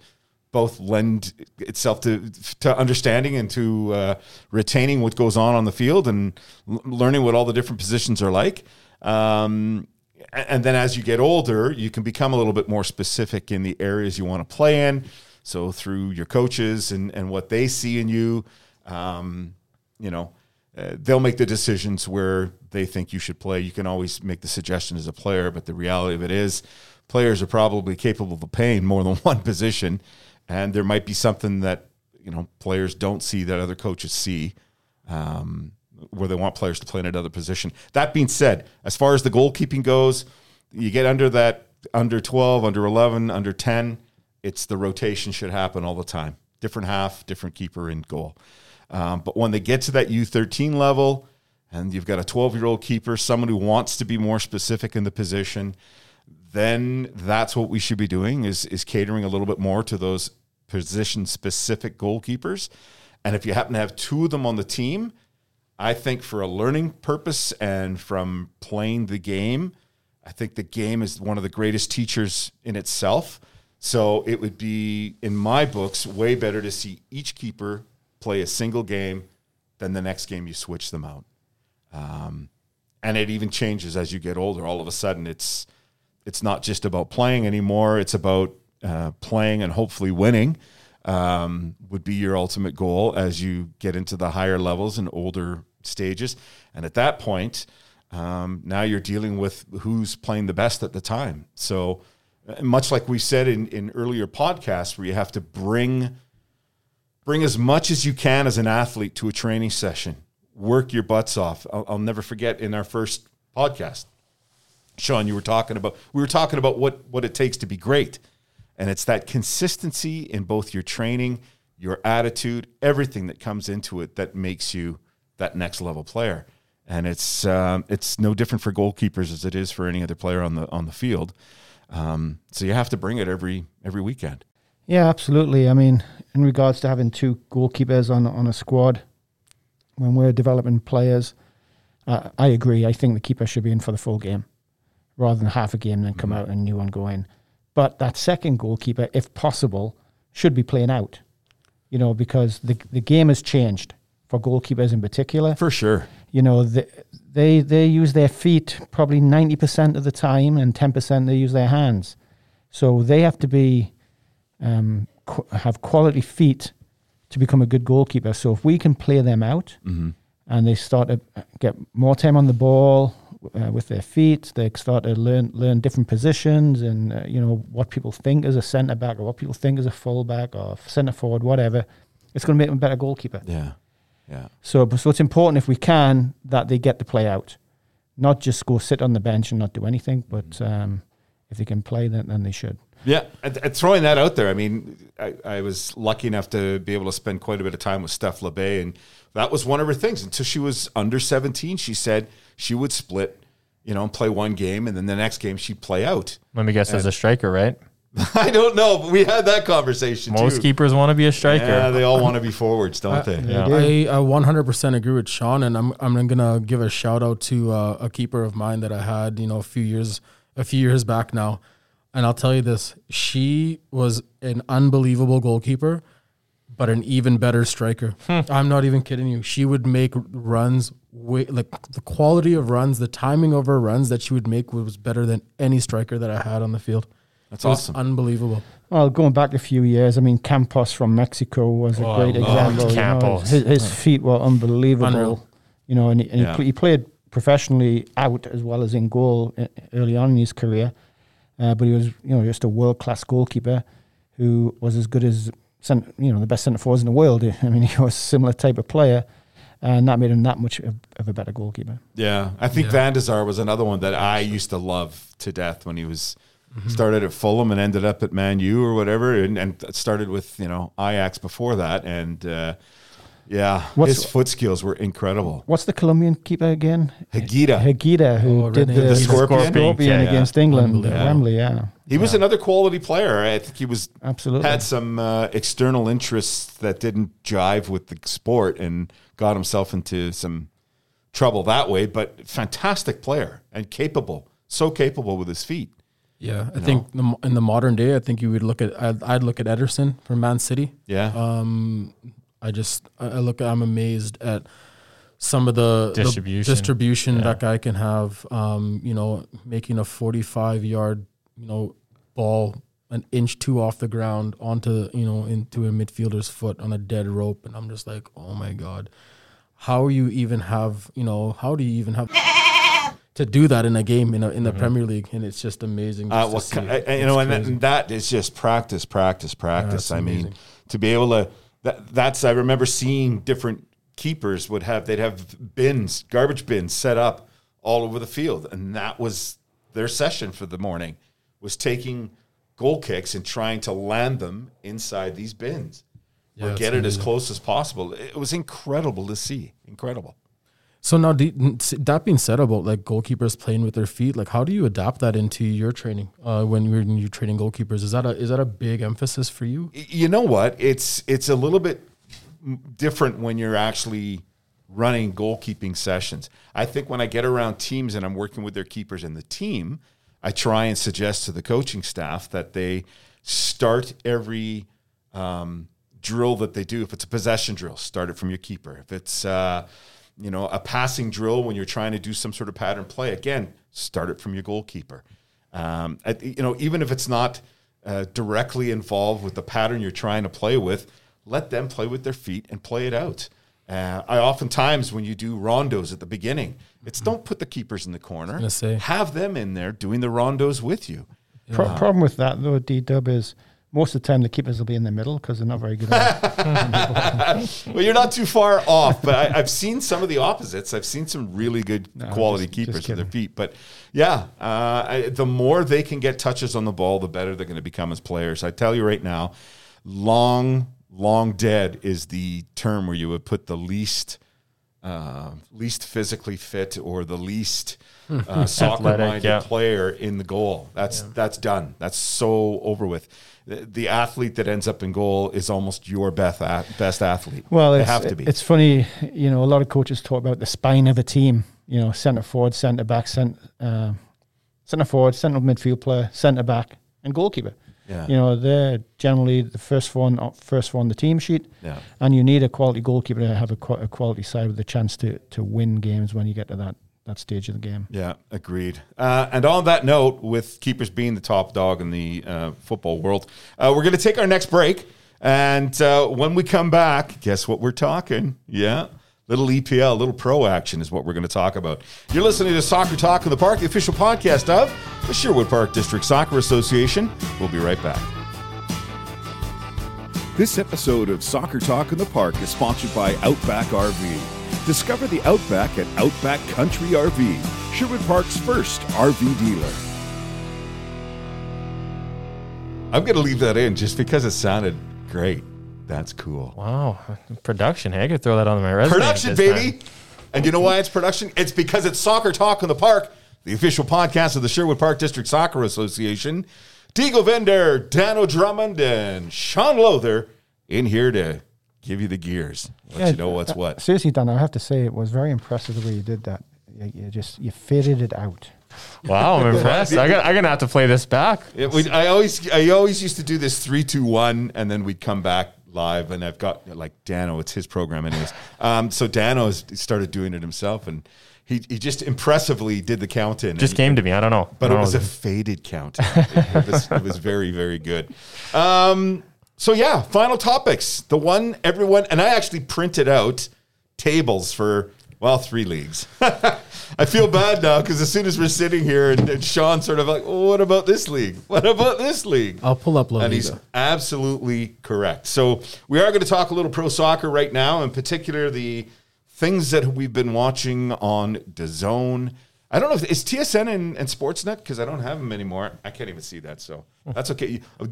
both lend itself to to understanding and to uh, retaining what goes on on the field and l- learning what all the different positions are like. Um, and then as you get older, you can become a little bit more specific in the areas you want to play in. So through your coaches and, and what they see in you, um, you know, uh, they'll make the decisions where they think you should play. You can always make the suggestion as a player, but the reality of it is, players are probably capable of playing more than one position, and there might be something that you know players don't see that other coaches see. Um, where they want players to play in another position. That being said, as far as the goalkeeping goes, you get under that under 12, under 11, under 10, it's the rotation should happen all the time. Different half, different keeper in goal. Um, but when they get to that U13 level, and you've got a 12 year old keeper, someone who wants to be more specific in the position, then that's what we should be doing is, is catering a little bit more to those position specific goalkeepers. And if you happen to have two of them on the team, I think for a learning purpose and from playing the game, I think the game is one of the greatest teachers in itself. So it would be, in my books, way better to see each keeper play a single game than the next game you switch them out. Um, and it even changes as you get older. All of a sudden, it's it's not just about playing anymore. It's about uh, playing and hopefully winning um, would be your ultimate goal as you get into the higher levels and older stages. And at that point, um, now you're dealing with who's playing the best at the time. So uh, much like we said in, in earlier podcasts, where you have to bring bring as much as you can as an athlete to a training session. Work your butts off. I'll, I'll never forget in our first podcast, Sean, you were talking about we were talking about what what it takes to be great, and it's that consistency in both your training, your attitude, everything that comes into it that makes you that next level player. And it's um, it's no different for goalkeepers as it is for any other player on the on the field. Um, so you have to bring it every every weekend. Yeah, absolutely. I mean, in regards to having two goalkeepers on on a squad, when we're developing players, uh, I agree. I think the keeper should be in for the full game, rather than half a game and then come out and new one go in. But that second goalkeeper, if possible, should be playing out. You know, because the the game has changed for goalkeepers in particular. For sure. you know the, they they use their feet probably 90% of the time and 10% they use their hands so they have to be um, qu- have quality feet to become a good goalkeeper so if we can play them out and they start to get more time on the ball uh, with their feet they start to learn learn different positions and uh, you know what people think as a centre back or what people think as a full back or centre forward whatever it's going to make them a better goalkeeper Yeah. Yeah. so, so it's important if we can that they get to play out, not just go sit on the bench and not do anything. But um, if they can play, then, then they should. Yeah, and, and throwing that out there, I mean, I, I was lucky enough to be able to spend quite a bit of time with Steph Labbé, and that was one of her things. Until she was under 17, she said she would split, you know, and play one game, and then the next game she'd play out. let me guess, as a striker, right? I don't know, but we had that conversation Most too. keepers want to be a striker. yeah, they all want to be forwards, don't they? Yeah. I, I 100% agree with Sean, and I'm I'm gonna give a shout out to uh, a keeper of mine that I had, you know, a few years a few years back now, and I'll tell you this: she was an unbelievable goalkeeper, but an even better striker. Hmm. I'm not even kidding you. She would make runs way like the quality of runs, the timing of her runs that she would make was better than any striker that I had on the field. That's It was awesome. unbelievable. Well, going back a few years, I mean, Campos from Mexico was a Oh, great I loved example. you know, his, his feet were unbelievable. Unreal. You know, and, he, and Yeah. he, pl- he played professionally out as well as in goal uh, early on in his career. Uh, but he was, you know, just a world class goalkeeper who was as good as, cent- you know, the best centre forwards in the world. I mean, he was a similar type of player, and that made him that much of, of a better goalkeeper. Yeah, I think Yeah. Van der Sar was another one that I used to love to death when he was started at Fulham and ended up at Man U or whatever, and, and started with you know Ajax before that, and uh, yeah, What's- his foot skills were incredible. What's the Colombian keeper again? Higuita. Higuita, who Oh, did René the, The Scorpion? Scorpion Yeah, yeah. against England at Wembley. Yeah, He was another quality player. I think he was absolutely. had some uh, external interests that didn't jive with the sport and got himself into some trouble that way. But fantastic player and capable, so capable with his feet. Yeah, I think the, in the modern day, I think you would look at I'd, I'd look at Ederson from Man City. Yeah, Um, I just I I look I'm amazed at some of the the Distribution. distribution Yeah. that guy can have. Um, you know, making a 45 yard you know ball an inch two off the ground onto you know into a midfielder's foot on a dead rope, and I'm just like, oh my god, how you even have you know how do you even have to do that in a game in a, in the Premier League, and it's just amazing. Uh, well, to see. ki- uh, you It's know, and that, crazy. and that is just practice, practice, practice. it's I mean, to be able to that that's I remember seeing different keepers would have they'd have bins, garbage bins set up all over the field, and that was their session for the morning was taking goal kicks and trying to land them inside these bins Yeah, or get it as close as possible. It was incredible to see, incredible. So now, you- that being said about like goalkeepers playing with their feet, like how do you adapt that into your training uh, when you're you're training goalkeepers? Is that a is that a big emphasis for you? You know what it's it's a little bit different when you're actually running goalkeeping sessions i think when i get around teams and i'm working with their keepers and the team i try and suggest to the coaching staff that they start every um, drill that they do if it's a possession drill start it from your keeper if it's uh, you know a passing drill when you're trying to do some sort of pattern play again start it from your goalkeeper um, at- you know even if it's not uh, directly involved with the pattern you're trying to play with let them play with their feet and play it out uh, I oftentimes when you do rondos at the beginning, it's don't put the keepers in the corner. say. Have them in there doing the rondos with you. Pro- problem with that though, D Dub is most of the time the keepers will be in the middle because they're not very good. at it. Well, you're not too far off, but I, I've seen some of the opposites. I've seen some really good quality just- just keepers with their feet. But yeah, uh, I, the more they can get touches on the ball, the better they're going to become as players. I tell you right now, long, long dead is the term where you would put the least. Uh, least physically fit or the least uh, soccer-minded yeah. player in the goal. That's that's done. That's so over with. The, the athlete that ends up in goal is almost your best a- best athlete. well, they it's, have to be. it's funny, you know. A lot of coaches talk about the spine of a team. You know, centre forward, centre back, centre uh, centre forward, central midfield player, centre back, and goalkeeper. Yeah. You know, they're generally the first one, uh, one on the team sheet. Yeah. And you need a quality goalkeeper to have a, qu- a quality side with a chance to to win games when you get to that that stage of the game. Yeah, agreed. Uh, and on that note, with keepers being the top dog in the uh, football world, uh, we're going to take our next break. And uh, when we come back, guess what we're talking? Yeah. Little EPL, little pro action is what we're going to talk about. You're listening to Soccer Talk in the Park, the official podcast of the Sherwood Park District Soccer Association. We'll be right back. This episode of Soccer Talk in the Park is sponsored by Outback RV. Discover the Outback at Outback Country RV, Sherwood Park's first RV dealer. I'm going to leave that in just because it sounded great. That's cool. Wow, production. Hey, I could throw that on my resume. Production, baby. time. And you know why it's production? It's because it's Soccer Talk in the Park, the official podcast of the Sherwood Park District Soccer Association. Diego Vender, Dano Drummond, and Sean Lother in here to give you the gears. Let Yeah, you know what's uh, what. Seriously, Dan, I have to say it was very impressive the way you did that. You, you just you fitted it out. Wow, I'm impressed. I got, I'm gonna have to play this back. It, we, I always, I always used to do this three, two, one, and then we'd come back live, and I've got like Dano. It's his program, anyways. Um, so Dano has started doing it himself, and he he just impressively did the count in. Just came to me. I don't know. but it don't was a faded count. it, was, it was very, very good. Um, so yeah, final topics. The one everyone and I actually printed out tables for well three leagues. I feel bad now because as soon as we're sitting here and, and Sean's sort of like, oh, what about this league? What about this league? I'll pull up La And he's absolutely correct. So we are going to talk a little pro soccer right now, in particular the things that we've been watching on DAZN. I don't know if is TSN and, and Sportsnet because I don't have them anymore. I can't even see that, so that's okay. Oh,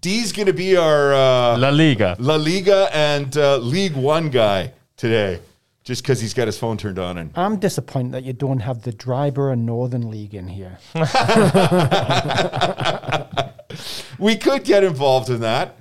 D's going to be our uh, La Liga. La Liga and uh, League One guy today, just because he's got his phone turned on and I'm disappointed that you don't have the Driver and Northern League in here. we could get involved in that.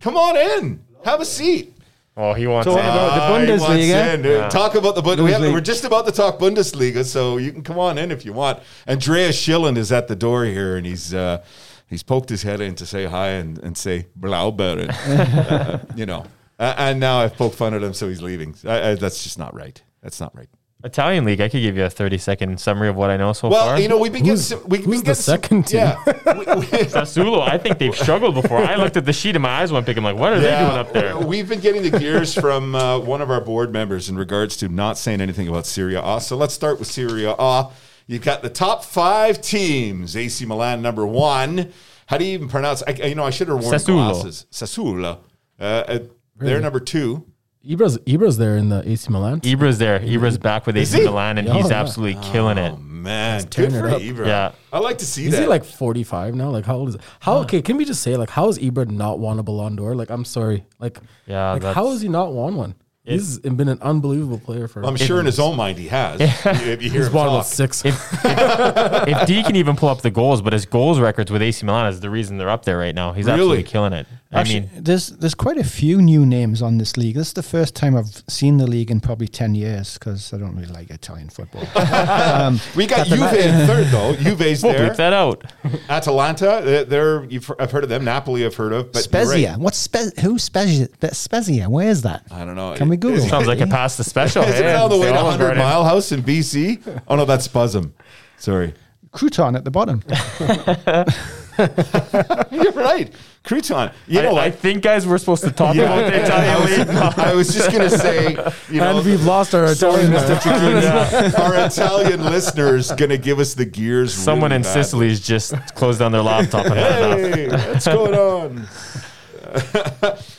Come on in, have a seat. Oh, he wants So in. about the Ah, he wants Bundesliga. in. Uh, Talk about the Bundesliga. We have, Bundesliga. we're just about to talk Bundesliga, so you can come on in if you want. Andreas Schillen is at the door here, and he's uh, he's poked his head in to say hi and, and say Blaubeuren. uh, you know, uh, and now I've poked fun at him, so he's leaving. I, I, that's just not right. That's not right. Italian league. I could give you a thirty second summary of what I know so Well, far. you know, we've been getting some. We, who's we the get some- second team? Yeah, we, we, Sassuolo. I think they've struggled before. I looked at the sheet and my eyes went big. I'm like, what are they doing up there? We've been getting the gears from uh, one of our board members in regards to not saying anything about Serie A. So let's start with Serie A. You've got the top five teams. AC Milan number one. How do you even pronounce? I, you know, I should have worn Sassuolo. glasses. Sassuolo. Uh, uh, They're number two. Ibra's Ibra's there in the AC Milan. Ibra's there. Ibra's back with Is AC he? Milan, and Oh, he's yeah. absolutely killing it. Oh man, good tearing for up. Ibra. Yeah. I like to see Is that. he like 45 now? Like how old is it? How okay? Can we just say like how is has Ibra not won a Ballon d'Or? Like I'm sorry. Like Yeah, Like how that's- has he not won one? He's been an unbelievable player for. I'm sure in his own mind he has. if you hear He's him won talk. about six. if D can even pull up the goals, but his goals records with AC Milan is the reason they're up there right now. He's Really? absolutely killing it. I Actually, mean, there's there's quite a few new names on this league. This is the first time I've seen the league in probably ten years because I don't really like Italian football. um, we got Juve in third though. Juve's we'll there. bleep that out. Atalanta, they're, they're you've, I've heard of them. Napoli, I've heard of. But Spezia. right. What's Spe- who's Spezia? Spezia? Where is that? I don't know. Can we Google? It- Sounds like a pass the special. Is it Hey, on the way to all 100 regard it. Mile House in BC? Oh no, that's Buzzum. Sorry. Crouton at the bottom. You're right. Crouton. You know I, I what? think, guys, we're supposed to talk Yeah. about the Italian league. I was just gonna say, you know, and we've lost our Italian. Mr. Chiquini. Our Italian listeners gonna give us the gears. Someone really in badly. Sicily's just closed down their laptop and. Hey, what's going on?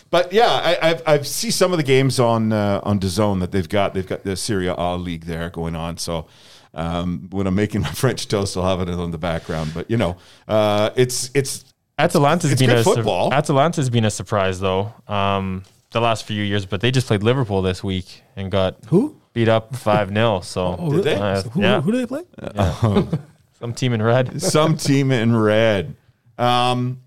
but yeah, I, I've, I see some of the games on uh, on DAZN that they've got. They've got the Serie A league there going on. So um, when I'm making my French toast, I'll have it on the background. But you know, uh, it's it's Atalanta's It's been good a sur- football. Atalanta's been a surprise though. Um, the last few years, but they just played Liverpool this week and got Who? beat up five 0 So Oh, really? they? Uh, who, yeah, who do they play? some team in red. some team in red. Um,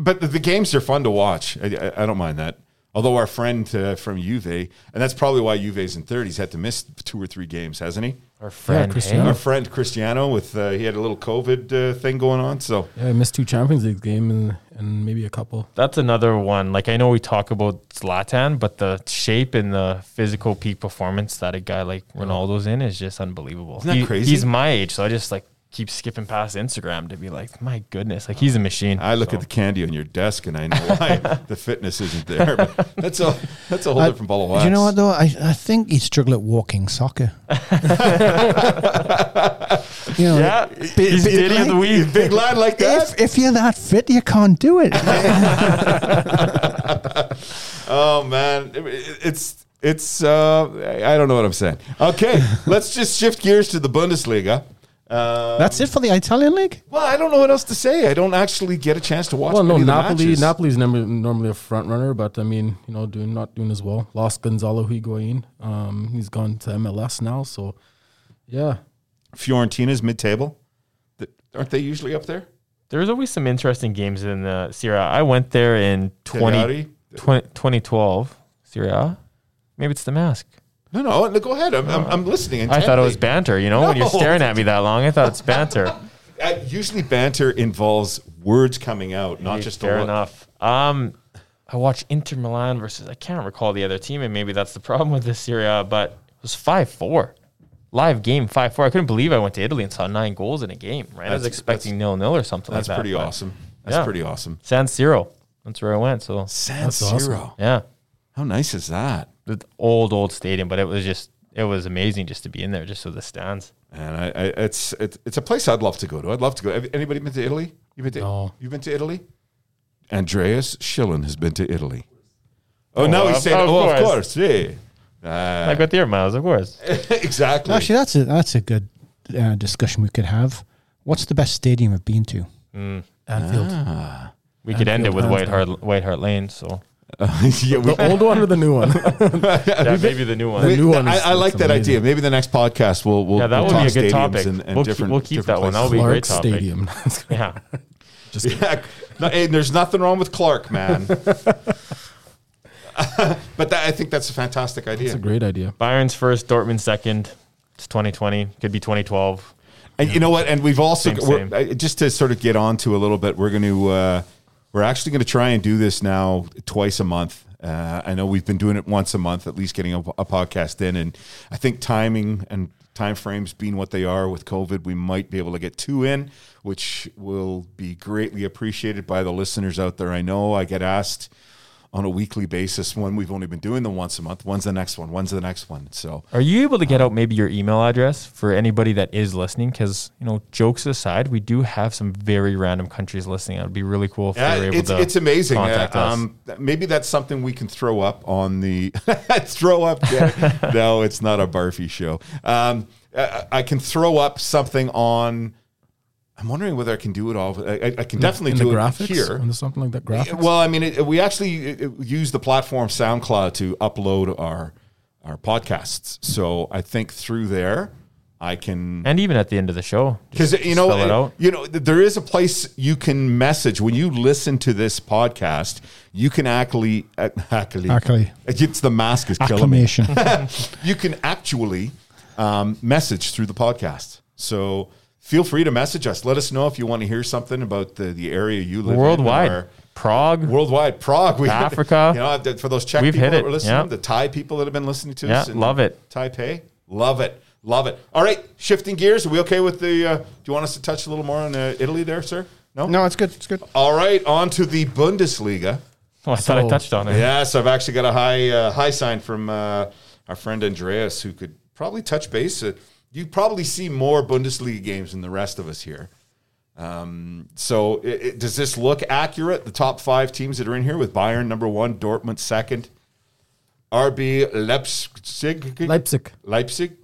but the, the games are fun to watch. I, I, I don't mind that. Although our friend uh, from Juve, and that's probably why Juve's in third. He's had to miss two or three games, hasn't he? Our friend, Cristiano. Our friend Cristiano, with uh, he had a little COVID uh, thing going on. So Yeah, I missed two Champions League game and, and maybe a couple. That's another one. Like I know we talk about Zlatan, but the shape and the physical peak performance that a guy like Ronaldo's in is just unbelievable. Isn't that He- crazy? He's my age, so I just like keep skipping past Instagram to be like, my goodness, like he's a machine. I look So- at the candy on your desk, and I know why the fitness isn't there. But that's a that's a whole I- different ball of wax. Do you know what though? I, I think he'd struggle at walking soccer. you know, Yeah, bi- he's bi- Diddy of the like, week. Big lad like that. If, if you're that fit, you can't do it. Oh man, It- it's it's. Uh, I I don't know what I'm saying. Okay, let's just shift gears to the Bundesliga. Uh, That's it for the Italian league. well, I don't know what else to say. I don't actually get a chance to watch. Well, no, many of Napoli. matches. Napoli's never, normally a front runner, but I mean, you know, doing not doing as well. Lost Gonzalo Higuain. Um, he's gone to MLS now, so yeah. Fiorentina's mid-table. Th- Aren't they usually up there? There's always some interesting games in the Serie A. I went there in 20, 20 2012. Serie A? Maybe it's the mask. No, no. no, Go ahead. I'm, I'm, I'm listening. I thought it was banter. You know, when you're staring at me that long, I thought it's banter. Uh, usually, banter involves words coming out, not just a fair look. enough. Um, I watched Inter Milan versus I can't recall the other team, and maybe that's the problem with this Serie, but it was five four. Live game five four. I couldn't believe I went to Italy and saw nine goals in a game. Right, I was expecting nil nil or something That's like that. pretty awesome. That's Yeah. pretty awesome. San Siro. That's where I went. So San That's awesome. Siro. yeah, How nice is that? The old old stadium, but it was just it was amazing just to be in there, just with the stands. And I, I it's, it's it's a place I'd love to go to. I'd love to go. Have anybody been to Italy? You've been to No. You've been to Italy? Andreas Schillen has been to Italy. Oh, Oh, now of- he's saying, of "Oh, of course. course, yeah." Uh, like with your miles, of course. exactly. Actually, that's a that's a good uh, discussion we could have. What's the best stadium I've been to? Anfield. Ah. We could end it with White Hart White Hart Lane. So yeah, we, The old one or the new one? yeah, maybe the new one. The new one I, I like that amazing. idea. Maybe the next podcast we'll we'll Yeah, that we'll would be a talk good stadiums topic. And, and We'll keep- different, we'll keep different that one. That places. would be a great Clark topic. Stadium. Yeah. Just Yeah, no, hey, there's nothing wrong with Clark, man. but that, I think that's a fantastic idea. It's a great idea. Bayern's first, Dortmund second. It's 2020. Could be 2012. And you know what? And we've also Same, we're, same. uh, just to sort of get on to a little bit. We're going to uh, we're actually going to try and do this now twice a month. Uh, I know we've been doing it once a month, at least getting a, a podcast in, and I think timing and time frames being what they are with COVID, we might be able to get two in, which will be greatly appreciated by the listeners out there. I know I get asked on a weekly basis when we've only been doing them once a month. When's the next one? When's the next one? So Are you able to get out maybe your email address for anybody that is listening? Because you know, jokes aside, we do have some very random countries listening. It would be really cool if Yeah, they were able it's, to. it's amazing. Uh, um, maybe that's something we can throw up on the throw up. Yeah. no, it's not a barfy show. Um, I, I can throw up something on. I'm wondering whether I can do it all. I, I- I can definitely In do the it graphics here. or something like that. Graphics. Well, I mean, it, we actually it, it- use the platform SoundCloud to upload our our podcasts. So I think through there, I can and even at the end of the show, because you know, spell it out. you know, there is a place you can message when you listen to this podcast. You can actually, uh, actually, Actually. it's the mask is killing me. You can actually um, message through the podcast. So feel free to message us. Let us know if you want to hear something about the, the area you live in. Worldwide, Prague. Worldwide, Prague, we Africa. You know, for those Czech We've people hit that it, were listening, yeah. the Thai people that have been listening to Yeah, us, love it. Taipei, love it, love it. All right, shifting gears. Are we okay with the? Uh, do you want us to touch a little more on uh, Italy, there, sir? No. no, it's good. It's good. All right, on to the Bundesliga. Oh, I thought I touched on it. Yes, I've actually got a high uh, high sign from uh, our friend Andreas, who could probably touch base. You probably see more Bundesliga games than the rest of us here. Um, so, i i does this look accurate? The top five teams that are in here with Bayern number one, Dortmund second, RB Leipzig, Leipzig. Leipzig.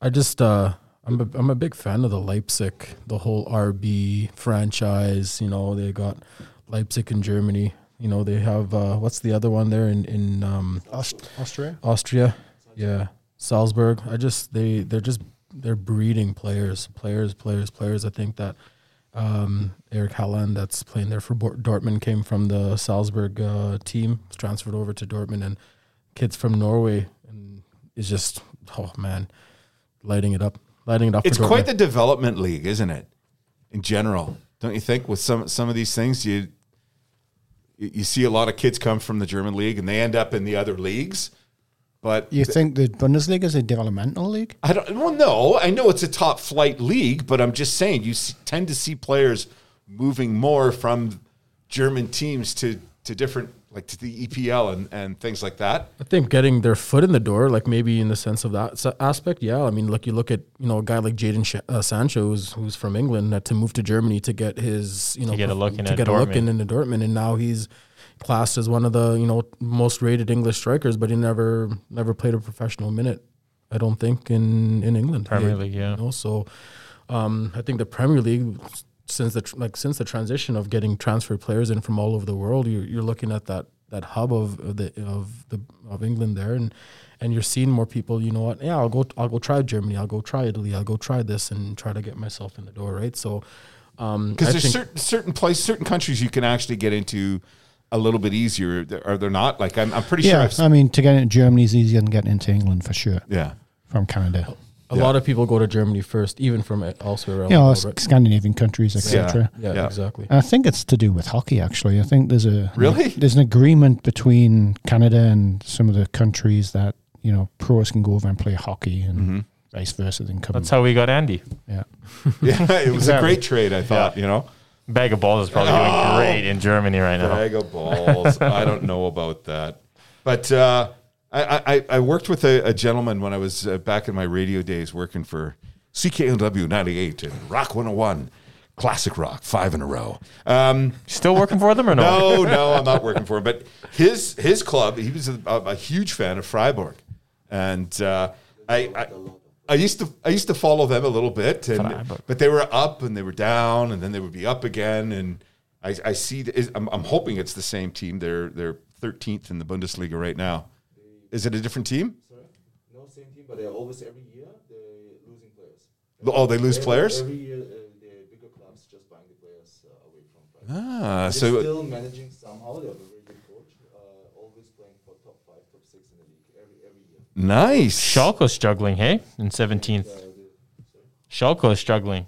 I just uh I'm a, I'm a big fan of the Leipzig, the whole RB franchise. You know, they got Leipzig in Germany. You know, they have uh, what's the other one there in in um, Aust- Austria. Austria? Yeah, Salzburg. I just they they're just they're breeding players, players, players, players. I think that um, Eric Haaland, that's playing there for Dortmund, came from the Salzburg uh, team, transferred over to Dortmund, and kids from Norway, and is just oh man, lighting it up, lighting it up. It's quite the development league, isn't it? In general, don't you think? With some some of these things, you you see a lot of kids come from the German league and they end up in the other leagues. But You think the Bundesliga is a developmental league? I don't. Well, no, I know it's a top flight league, but I'm just saying you tend to see players moving more from German teams to to different like to the EPL and and things like that. I think getting their foot in the door, like maybe in the sense of that aspect, yeah. I mean, look, you look at you know a guy like Jadon Sh- uh, Sancho, who's, who's from England, had to move to Germany to get his you know get a look in to at get a look Dortmund. in into Dortmund, and now he's classed as one of the you know most rated English strikers, but he never never played a professional minute. I don't think in in England Premier He- League, yeah. You know, so um, I think the Premier League since the like since the transition of getting transfer players in from all over the world, you're, you're looking at that that hub of, of the of the of England there, and and you're seeing more people. You know what? Yeah, I'll go. I'll go try Germany. I'll go try Italy. I'll go try this and try to get myself in the door. Right. So um, Because I there's think- certain certain places, certain countries you can actually get into a little bit easier. Are there not? Like I'm, I'm pretty sure. Yeah, I've, I mean, to get into Germany is easier than getting into England for sure yeah. from Canada. A lot of people go to Germany first, even from elsewhere around You know, the world. Right? Scandinavian countries, etc. Yeah, Yeah. exactly. I think it's to do with hockey. Actually, I think there's a Really? there's an agreement between Canada and some of the countries that you know pros can go over and play hockey and Mm-hmm. vice versa. Then come. That's how we got Andy. yeah. Yeah, it was a great trade. I thought. You know. Bag of balls is probably doing great in Germany right now. Bag of balls. I don't know about that. But uh, I, I, I worked with a, a gentleman when I was uh, back in my radio days working for CKNW 98 and Rock 101, classic rock, five in a row. Um, Still working for them or no? no, no, I'm not working for him. But his his club, he was a, a huge fan of Freiburg, and uh, I, I I used to I used to follow them a little bit, and, Freiburg. but they were up and they were down, and then they would be up again. And I, I see, the- is- I'm, I'm hoping it's the same team. They're they're 13th in the Bundesliga right now. Is it a different team? Sorry? No, same team, but they're always every year they're losing players. Oh, they lose Every- players. Every year, uh, the bigger clubs just buying the players uh, away from. Freiburg. Ah, They're so still managing somehow. They have a very good coach. Uh, always playing for top five, top six in the league every every year. Nice. Schalke's struggling, hey? In 17th. Schalke is struggling.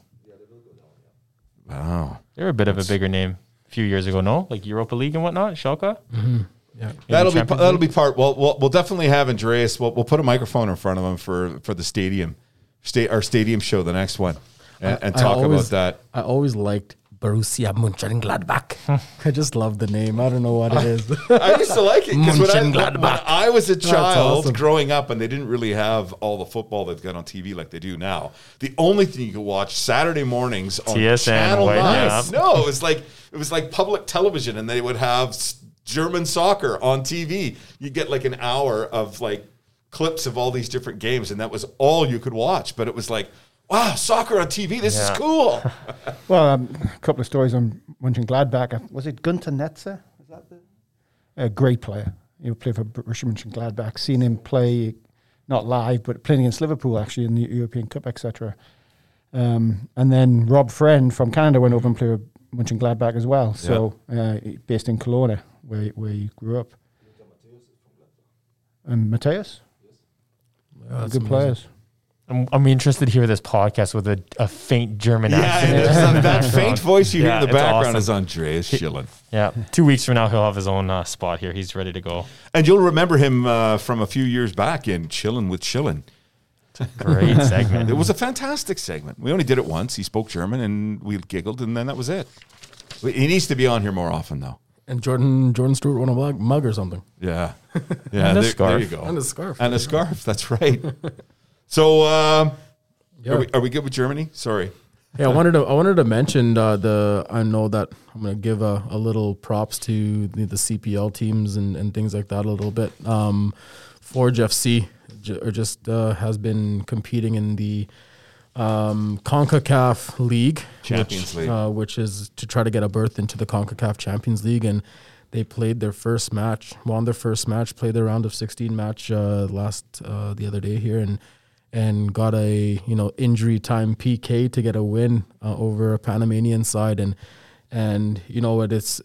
Wow. They're a bit of a bigger name a few years ago, no? Like Europa League and whatnot, Schalke? Mm-hmm. Yeah. That'll be Champions that'll be part. Well, we'll we'll definitely have Andreas. We'll, we'll put a microphone in front of him for for the stadium, state our stadium show, the next one, and, and talk always- about that. I always liked Borussia Mönchengladbach. I just love the name. I don't know what it is. I used to like it because when I, when Mönchengladbach. I was a child awesome. growing up, and they didn't really have all the football they've got on TV like they do now. The only thing you could watch Saturday mornings on TSN, Channel White Nine. House. No, it was like it was like public television, and they would have s- German soccer on TV. You get like an hour of like clips of all these different games, and that was all you could watch. But it was like, wow, soccer on TV. This is cool. Well, um, a couple of stories on Mönchengladbach. Gladbach. Was it Gunter Netzer? Is that the a great player? He played for Borussia Mönchengladbach. Seen him play, not live, but playing against Liverpool actually in the European Cup, etc. Um, and then Rob Friend from Canada went over and played with Mönchengladbach as well. So uh, based in Kelowna, where where he grew up. And Matthäus, Yeah, good amazing. players. I'm, I'm interested to hear this podcast with a, a faint German yeah, accent. and that, that faint voice you hear in the background awesome. is Andreas Schillen. Yeah. Two weeks from now, he'll have his own uh, spot here. He's ready to go. And you'll remember him uh, from a few years back in Chillin' with Chillin'. Great segment. It was a fantastic segment. We only did it once. He spoke German and we giggled, and then that was it. He needs to be on here more often, though. And Jordan Jordan Stewart won a mug, mug or something. Yeah. Yeah, And a there, scarf. there you go. And a scarf. And a scarf. That's right. So, um, Yeah. are, we, are we good with Germany? Sorry. Yeah, I wanted to I wanted to mention uh, the I know that I'm gonna give a, a little props to the, the CPL teams and, and things like that a little bit. Um, Forge FC j- or just uh, has been competing in the um, Concacaf League, Champions which, League. uh, which is to try to get a berth into the Concacaf Champions League, and they played their first match, won their first match, played their round of 16 match uh, last uh, the other day here, and and got a you know injury time PK to get a win uh, over a Panamanian side, and and you know what it's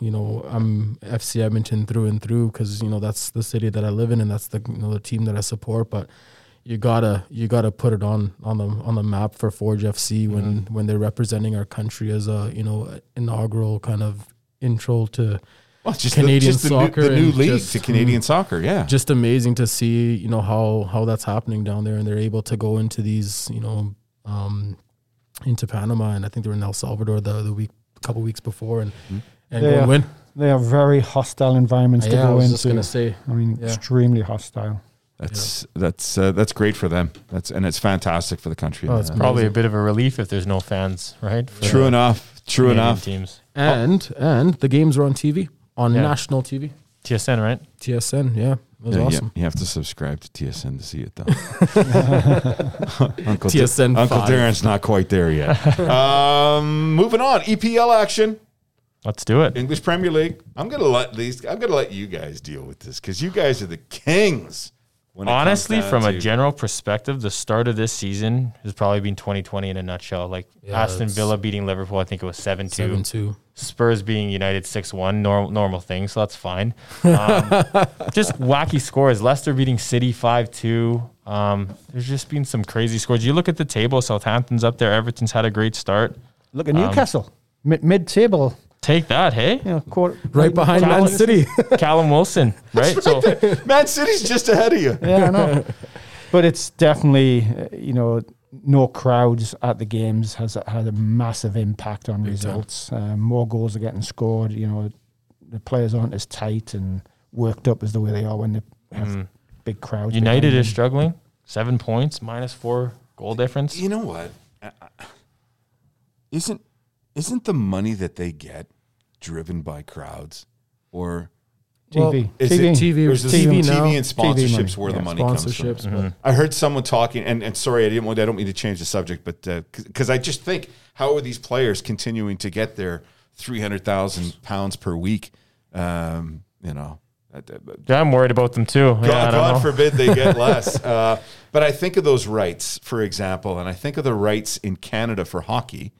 you know I'm FC Edmonton through and through because you know that's the city that I live in and that's the you know the team that I support, but you gotta you gotta put it on on the on the map for Forge FC when when they're representing our country as a you know inaugural kind of intro to Well, it's just Canadian the, just soccer the new, the new league just- to Canadian soccer. Yeah. just amazing to see you know how how that's happening down there and they're able to go into these you know um into Panama and I think they were in El Salvador the the week a couple weeks before and and go Yeah. win. They are very hostile environments to yeah, I go was into. just gonna say I mean, Yeah. extremely hostile. That's that's uh, that's great for them. That's and it's fantastic for the country. Oh, it's Uh, Probably a bit of a relief if there's no fans, right? True enough. True Canadian enough. Teams. and and the games are on TV on Yeah. national TV TSN, right? TSN yeah it was Yeah, yeah, awesome you have to subscribe to TSN to see it though. Uncle TSN Uncle. Darren's not quite there yet. um, moving on, EPL action, Let's do it. English Premier League. I'm gonna let these. I'm gonna let you guys deal with this because you guys are the kings when Honestly, down from a general perspective, the start of this season has probably been 2020 in a nutshell. Like Yeah, Aston Villa beating Liverpool, I think it was 7 2. Seven two. Spurs being United 6 1, normal, normal thing, so that's fine. Um, just wacky scores. Leicester beating City 5 2. Um, there's just been some crazy scores. You look at the table, Southampton's up there, Everton's had a great start. Look at Newcastle, mid mid table, Take that, hey? you know, quarter, Right behind Man City. Callum Wilson, right? So Man City's just ahead of you. Yeah, I know. but it's definitely, uh, you know, no crowds at the games has had a massive impact on results. Uh, more goals are getting scored. You know, the players aren't as tight and worked up as the way they are when they have big crowds. United is struggling. Seven points, minus four goal difference. You know what? Isn't isn't the money that they get driven by crowds, or TV. is TV. it TV or is this TV TV, now. and TV money. sponsorships where the Yeah, money comes from? Sponsorships. but- I heard someone talking, and, and sorry, I didn't want. I don't mean to change the subject, but because I just think, how are these players continuing to get their three hundred thousand pounds per week? Um, you know, that- that- Yeah, I'm worried about them too. God, yeah, I don't God know. forbid they get less. uh, but I think of those rights, for example, and I think of the rights in Canada for hockey.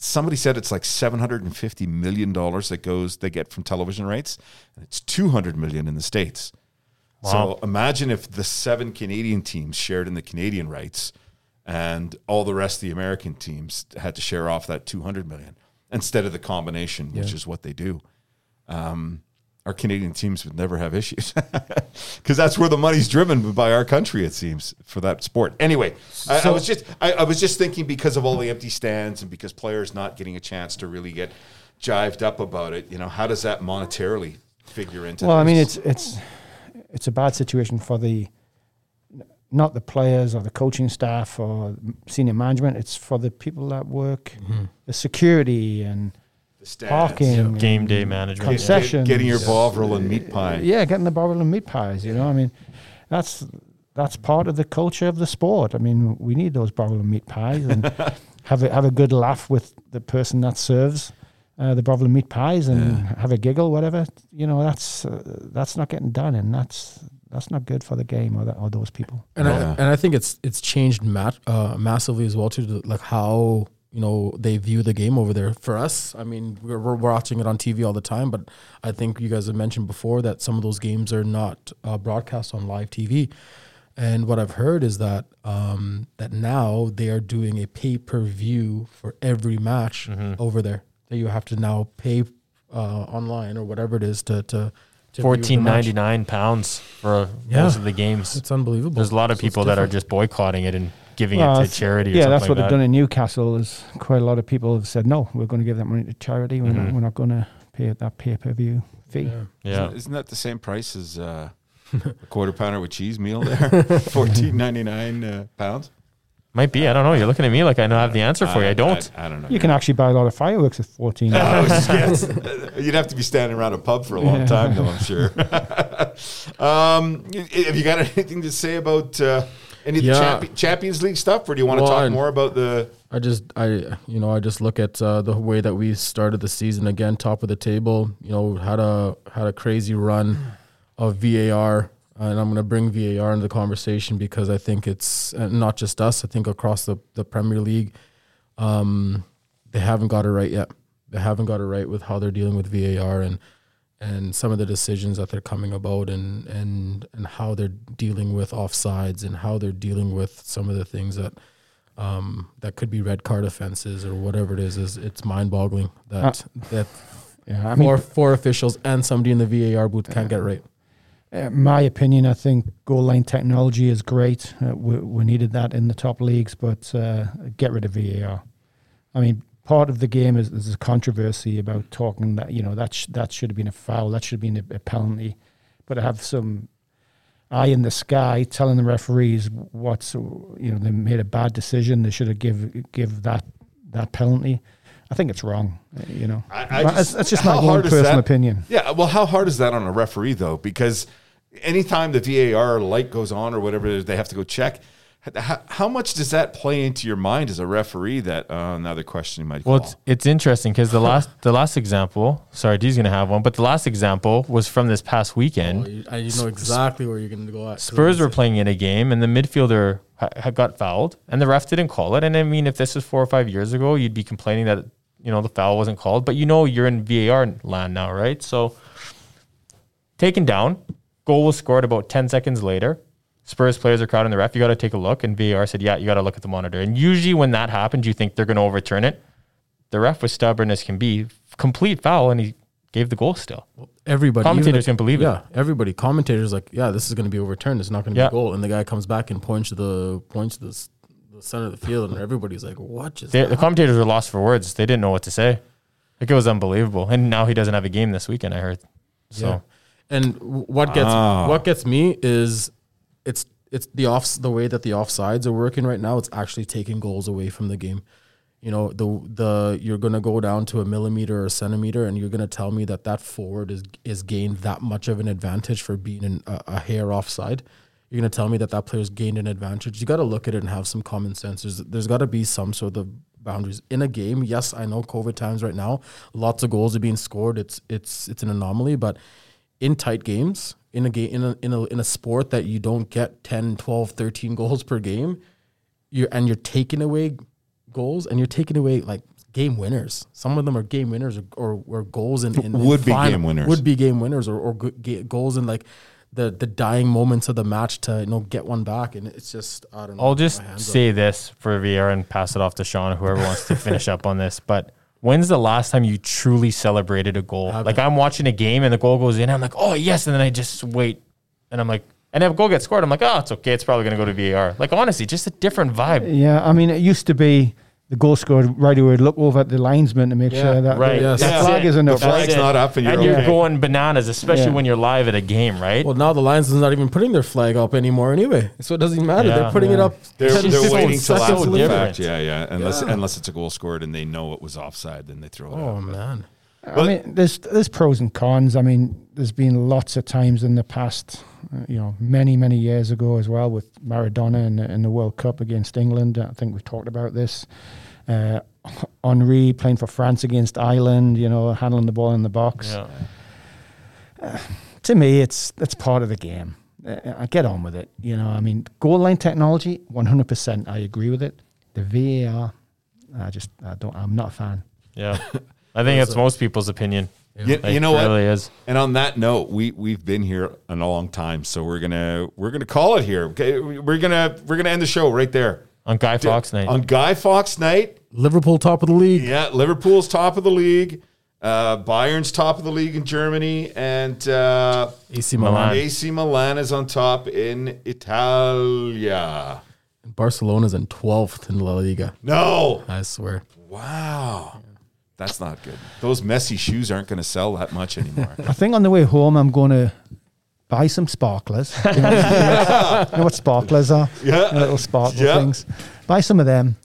Somebody said it's like seven hundred and fifty million dollars that goes they get from television rights, and it's two hundred million in the states. wow. So imagine if the seven Canadian teams shared in the Canadian rights, and all the rest of the American teams had to share off that two hundred million instead of the combination, which is what they do Um, our Canadian teams would never have issues because that's where the money's driven by our country. It seems for that sport. Anyway, I, I was just I, I was just thinking because of all the empty stands and because players not getting a chance to really get jived up about it. You know, how does that monetarily figure into? Well, I mean, it's it's it's a bad situation for the not the players or the coaching staff or senior management. It's for the people that work, mm-hmm. the security and the stands. parking, Game day management. Get- concessions. getting your bovril and meat pie. Yeah, getting the bovril and meat pies. You know, I mean, that's that's part of the culture of the sport. I mean, we need those bovril and meat pies and have a have a good laugh with the person that serves. Uh, the bovril and meat pies and have a giggle, whatever you know. That's uh, that's not getting done, and that's that's not good for the game or, that, or those people. and Yeah. I and I think it's it's changed mat, uh, massively as well too, to like how you know they view the game over there. For us, I mean, we're, we're watching it on TV all the time, but I think you guys have mentioned before that some of those games are not uh, broadcast on live TV. And what I've heard is that um, that now they are doing a pay per view for every match over there. That you have to now pay uh, online or whatever it is to to. to view the Fourteen ninety nine pounds for Yeah. most of the games. It's unbelievable. There's a lot of So people that are just boycotting it and giving Well, it to that's- charity. Or Yeah, something that's what that. they've done in Newcastle. Is quite a lot of people have said no, we're going to give that money to charity. We're Mm-hmm. not, we're not going to pay that pay per view fee. Yeah. Yeah, Isn't that the same price as uh, a quarter pounder with cheese meal there? Fourteen ninety nine uh, pounds. might be. I don't know. You're looking at me like I know have the answer for you. I don't. I, don't know. You can actually buy a lot of fireworks at fourteen. I was just. You'd have to be standing around a pub for a long time, though. I'm sure. um, have you got anything to say about uh, any of the Yeah. champi- Champions League stuff, or do you want to talk I- more about the? I just I you know I just look at uh, the way that we started the season again, top of the table. You know had a had a crazy run of VAR, and I'm going to bring VAR into the conversation because I think it's uh, not just us. I think across the the Premier League, um, they haven't got it right yet. They haven't got it right with how they're dealing with VAR and and some of the decisions that they're coming about and and and how they're dealing with offsides and how they're dealing with some of the things that um, that could be red card offenses or whatever it is. Is it's mind boggling that that yeah, I mean, four four officials and somebody in the VAR booth can't get it right. Uh, my opinion, I think goal line technology is great. Uh, we, we needed that in the top leagues, but uh, get rid of VAR. I mean, part of the game is there's a controversy about talking that you know that sh- that should have been a foul, that should have been a, a penalty, but I have some eye in the sky telling the referees what's you know they made a bad decision. They should have give give that that penalty. I think it's wrong. You know, I, I But that's, just my hard personal that? opinion. Yeah, well, how hard is that on a referee though? Because anytime the VAR light goes on or whatever they have to go check. How, how much does that play into your mind as a referee? That uh, another question you might Well, call. it's, it's interesting because the last the last example, sorry, D's gonna have one, but the last example was from this past weekend. Oh, you, I, you know exactly where you're going to go at. 'cause Spurs were playing in a game, and the midfielder ha- had got fouled, and the ref didn't call it. And I mean, if this was four or five years ago, you'd be complaining that you know the foul wasn't called. But you know, you're in VAR land now, right? So taken down, goal was scored about ten seconds later. Spurs players are crowding the ref. You got to take a look, and VAR said, "Yeah, you got to look at the monitor." And usually, when that happens, you think they're going to overturn it. The ref was stubborn as can be, complete foul, and he gave the goal still. Everybody, Commentators even can believe it. Yeah, everybody. Commentators like, yeah, this is going to be overturned. It's not going to Yeah. be a goal. And the guy comes back and points to the points to the, the center of the field, and everybody's like, what just? They, the commentators were lost for words. They didn't know what to say. Like it was unbelievable. And now he doesn't have a game this weekend. I heard. So Yeah. And what gets Ah. what gets me is it's it's the offs the way that the offsides are working right now. It's actually taking goals away from the game. You know the the you're gonna go down to a millimeter or a centimeter, and you're gonna tell me that that forward is is gained that much of an advantage for being in a, a hair offside. You're gonna tell me that that player's gained an advantage. You got to look at it and have some common sense. There's, there's got to be some sort of boundaries in a game. Yes, I know COVID times right now. Lots of goals are being scored. It's it's it's an anomaly, but in tight games in a game in a, in a in a sport that you don't get 10 12 13 goals per game you're and you're taking away goals and you're taking away like game winners some of them are game winners or, or, or goals in, in in Would be final- game winners. would be game winners or, or go- goals in like the the dying moments of the match to you know get one back and it's just I don't know I'll just my hands say this for VAR and pass it off to Sean, whoever wants to finish up on this. But when's the last time you truly celebrated a goal? Haven't. Like I'm watching a game and the goal goes in, I'm like, oh yes, and then I just wait, and I'm like, and if a goal gets scored, I'm like, oh, it's okay, it's probably gonna go to VAR. Like honestly, just a different vibe. Yeah, I mean, it used to be the goal scored right away. Look over at the linesman to make Yeah, sure that Right. the, Yes. the flag it. isn't The up. flag's That's not up and you're you're going bananas, especially Yeah. when you're live at a game, right? well now the Lions is not even putting their flag up anymore anyway so it doesn't matter Yeah. they're putting it up They're, 10 they're waiting till so after the fact. Yeah, yeah. Unless Yeah. unless it's a goal scored and they know it was offside, then they throw it oh out. man I mean, there's there's pros and cons. I mean, there's been lots of times in the past, uh, you know, many many years ago as well with Maradona in the, in the World Cup against England. I think we've talked about this. Uh, Henri playing for France against Ireland. You know, handling the ball in the box. yeah. To me, it's that's part of the game. Uh, I get on with it. You know, I mean, goal line technology, 100%. I agree with it. The VAR, I just I don't. I'm not a fan. Yeah. I think that's most people's opinion. You, Like, you know it what? really is. And on that note, we we've been here a long time, so we're gonna we're gonna call it here. Okay, we're gonna we're gonna end the show right there On Guy Fawkes night. on Guy Fawkes night. Liverpool top of the league Yeah, Liverpool's top of the league. Uh, Bayern's top of the league in Germany, and uh, AC Milan. Milan AC Milan is on top in Italia. Barcelona's in 12th in La Liga No, I swear wow, that's not good. Those Messi shoes aren't going to sell that much anymore. I think on the way home, I'm going to buy some sparklers. You know, you know what sparklers are? Yeah. The little sparkle Yeah. things. Buy some of them.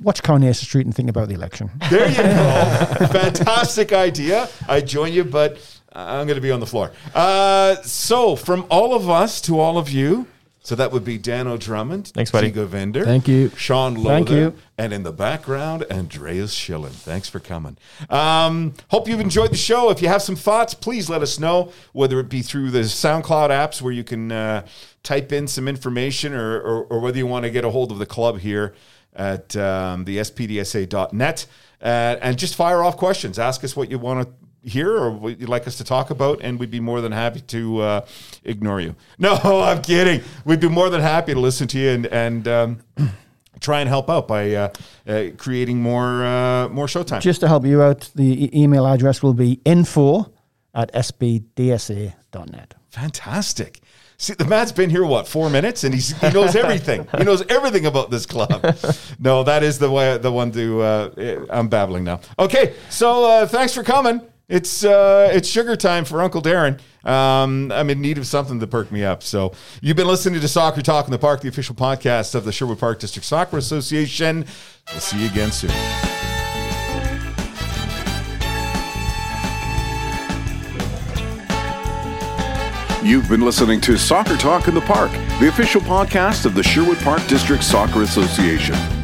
Watch Coronation Street and think about the election. There you go. Fantastic idea. I join you, but I'm going to be on the floor. Uh, so, from all of us to all of you, so that would be Dan O'Drummond, Thanks, buddy. Zigo Vender, Thank you. Sean Lothar, Thank you. and in the background, Andreas Schillen. Thanks for coming. Um, hope you've enjoyed the show. If you have some thoughts, please let us know, whether it be through the SoundCloud apps where you can uh, type in some information or, or, or whether you want to get a hold of the club here at um, the spdsa.net uh, and just fire off questions. Ask us what you want to hear or what you'd like us to talk about, and we'd be more than happy to uh, ignore you. No, I'm kidding. We'd be more than happy to listen to you and, and um, try and help out by uh, uh, creating more uh, more showtime. Just to help you out, the e- email address will be info at spdsa.net. Fantastic. See, the man's been here what four minutes, and he's, he knows everything. he knows everything about this club. No, that is the way the one to. Uh, I'm babbling now. Okay, so uh, thanks for coming. It's uh, it's sugar time for Uncle Darren. Um, I'm in need of something to perk me up. So you've been listening to Soccer Talk in the Park, the official podcast of the Sherwood Park District Soccer Association. We'll see you again soon. You've been listening to Soccer Talk in the Park, the official podcast of the Sherwood Park District Soccer Association.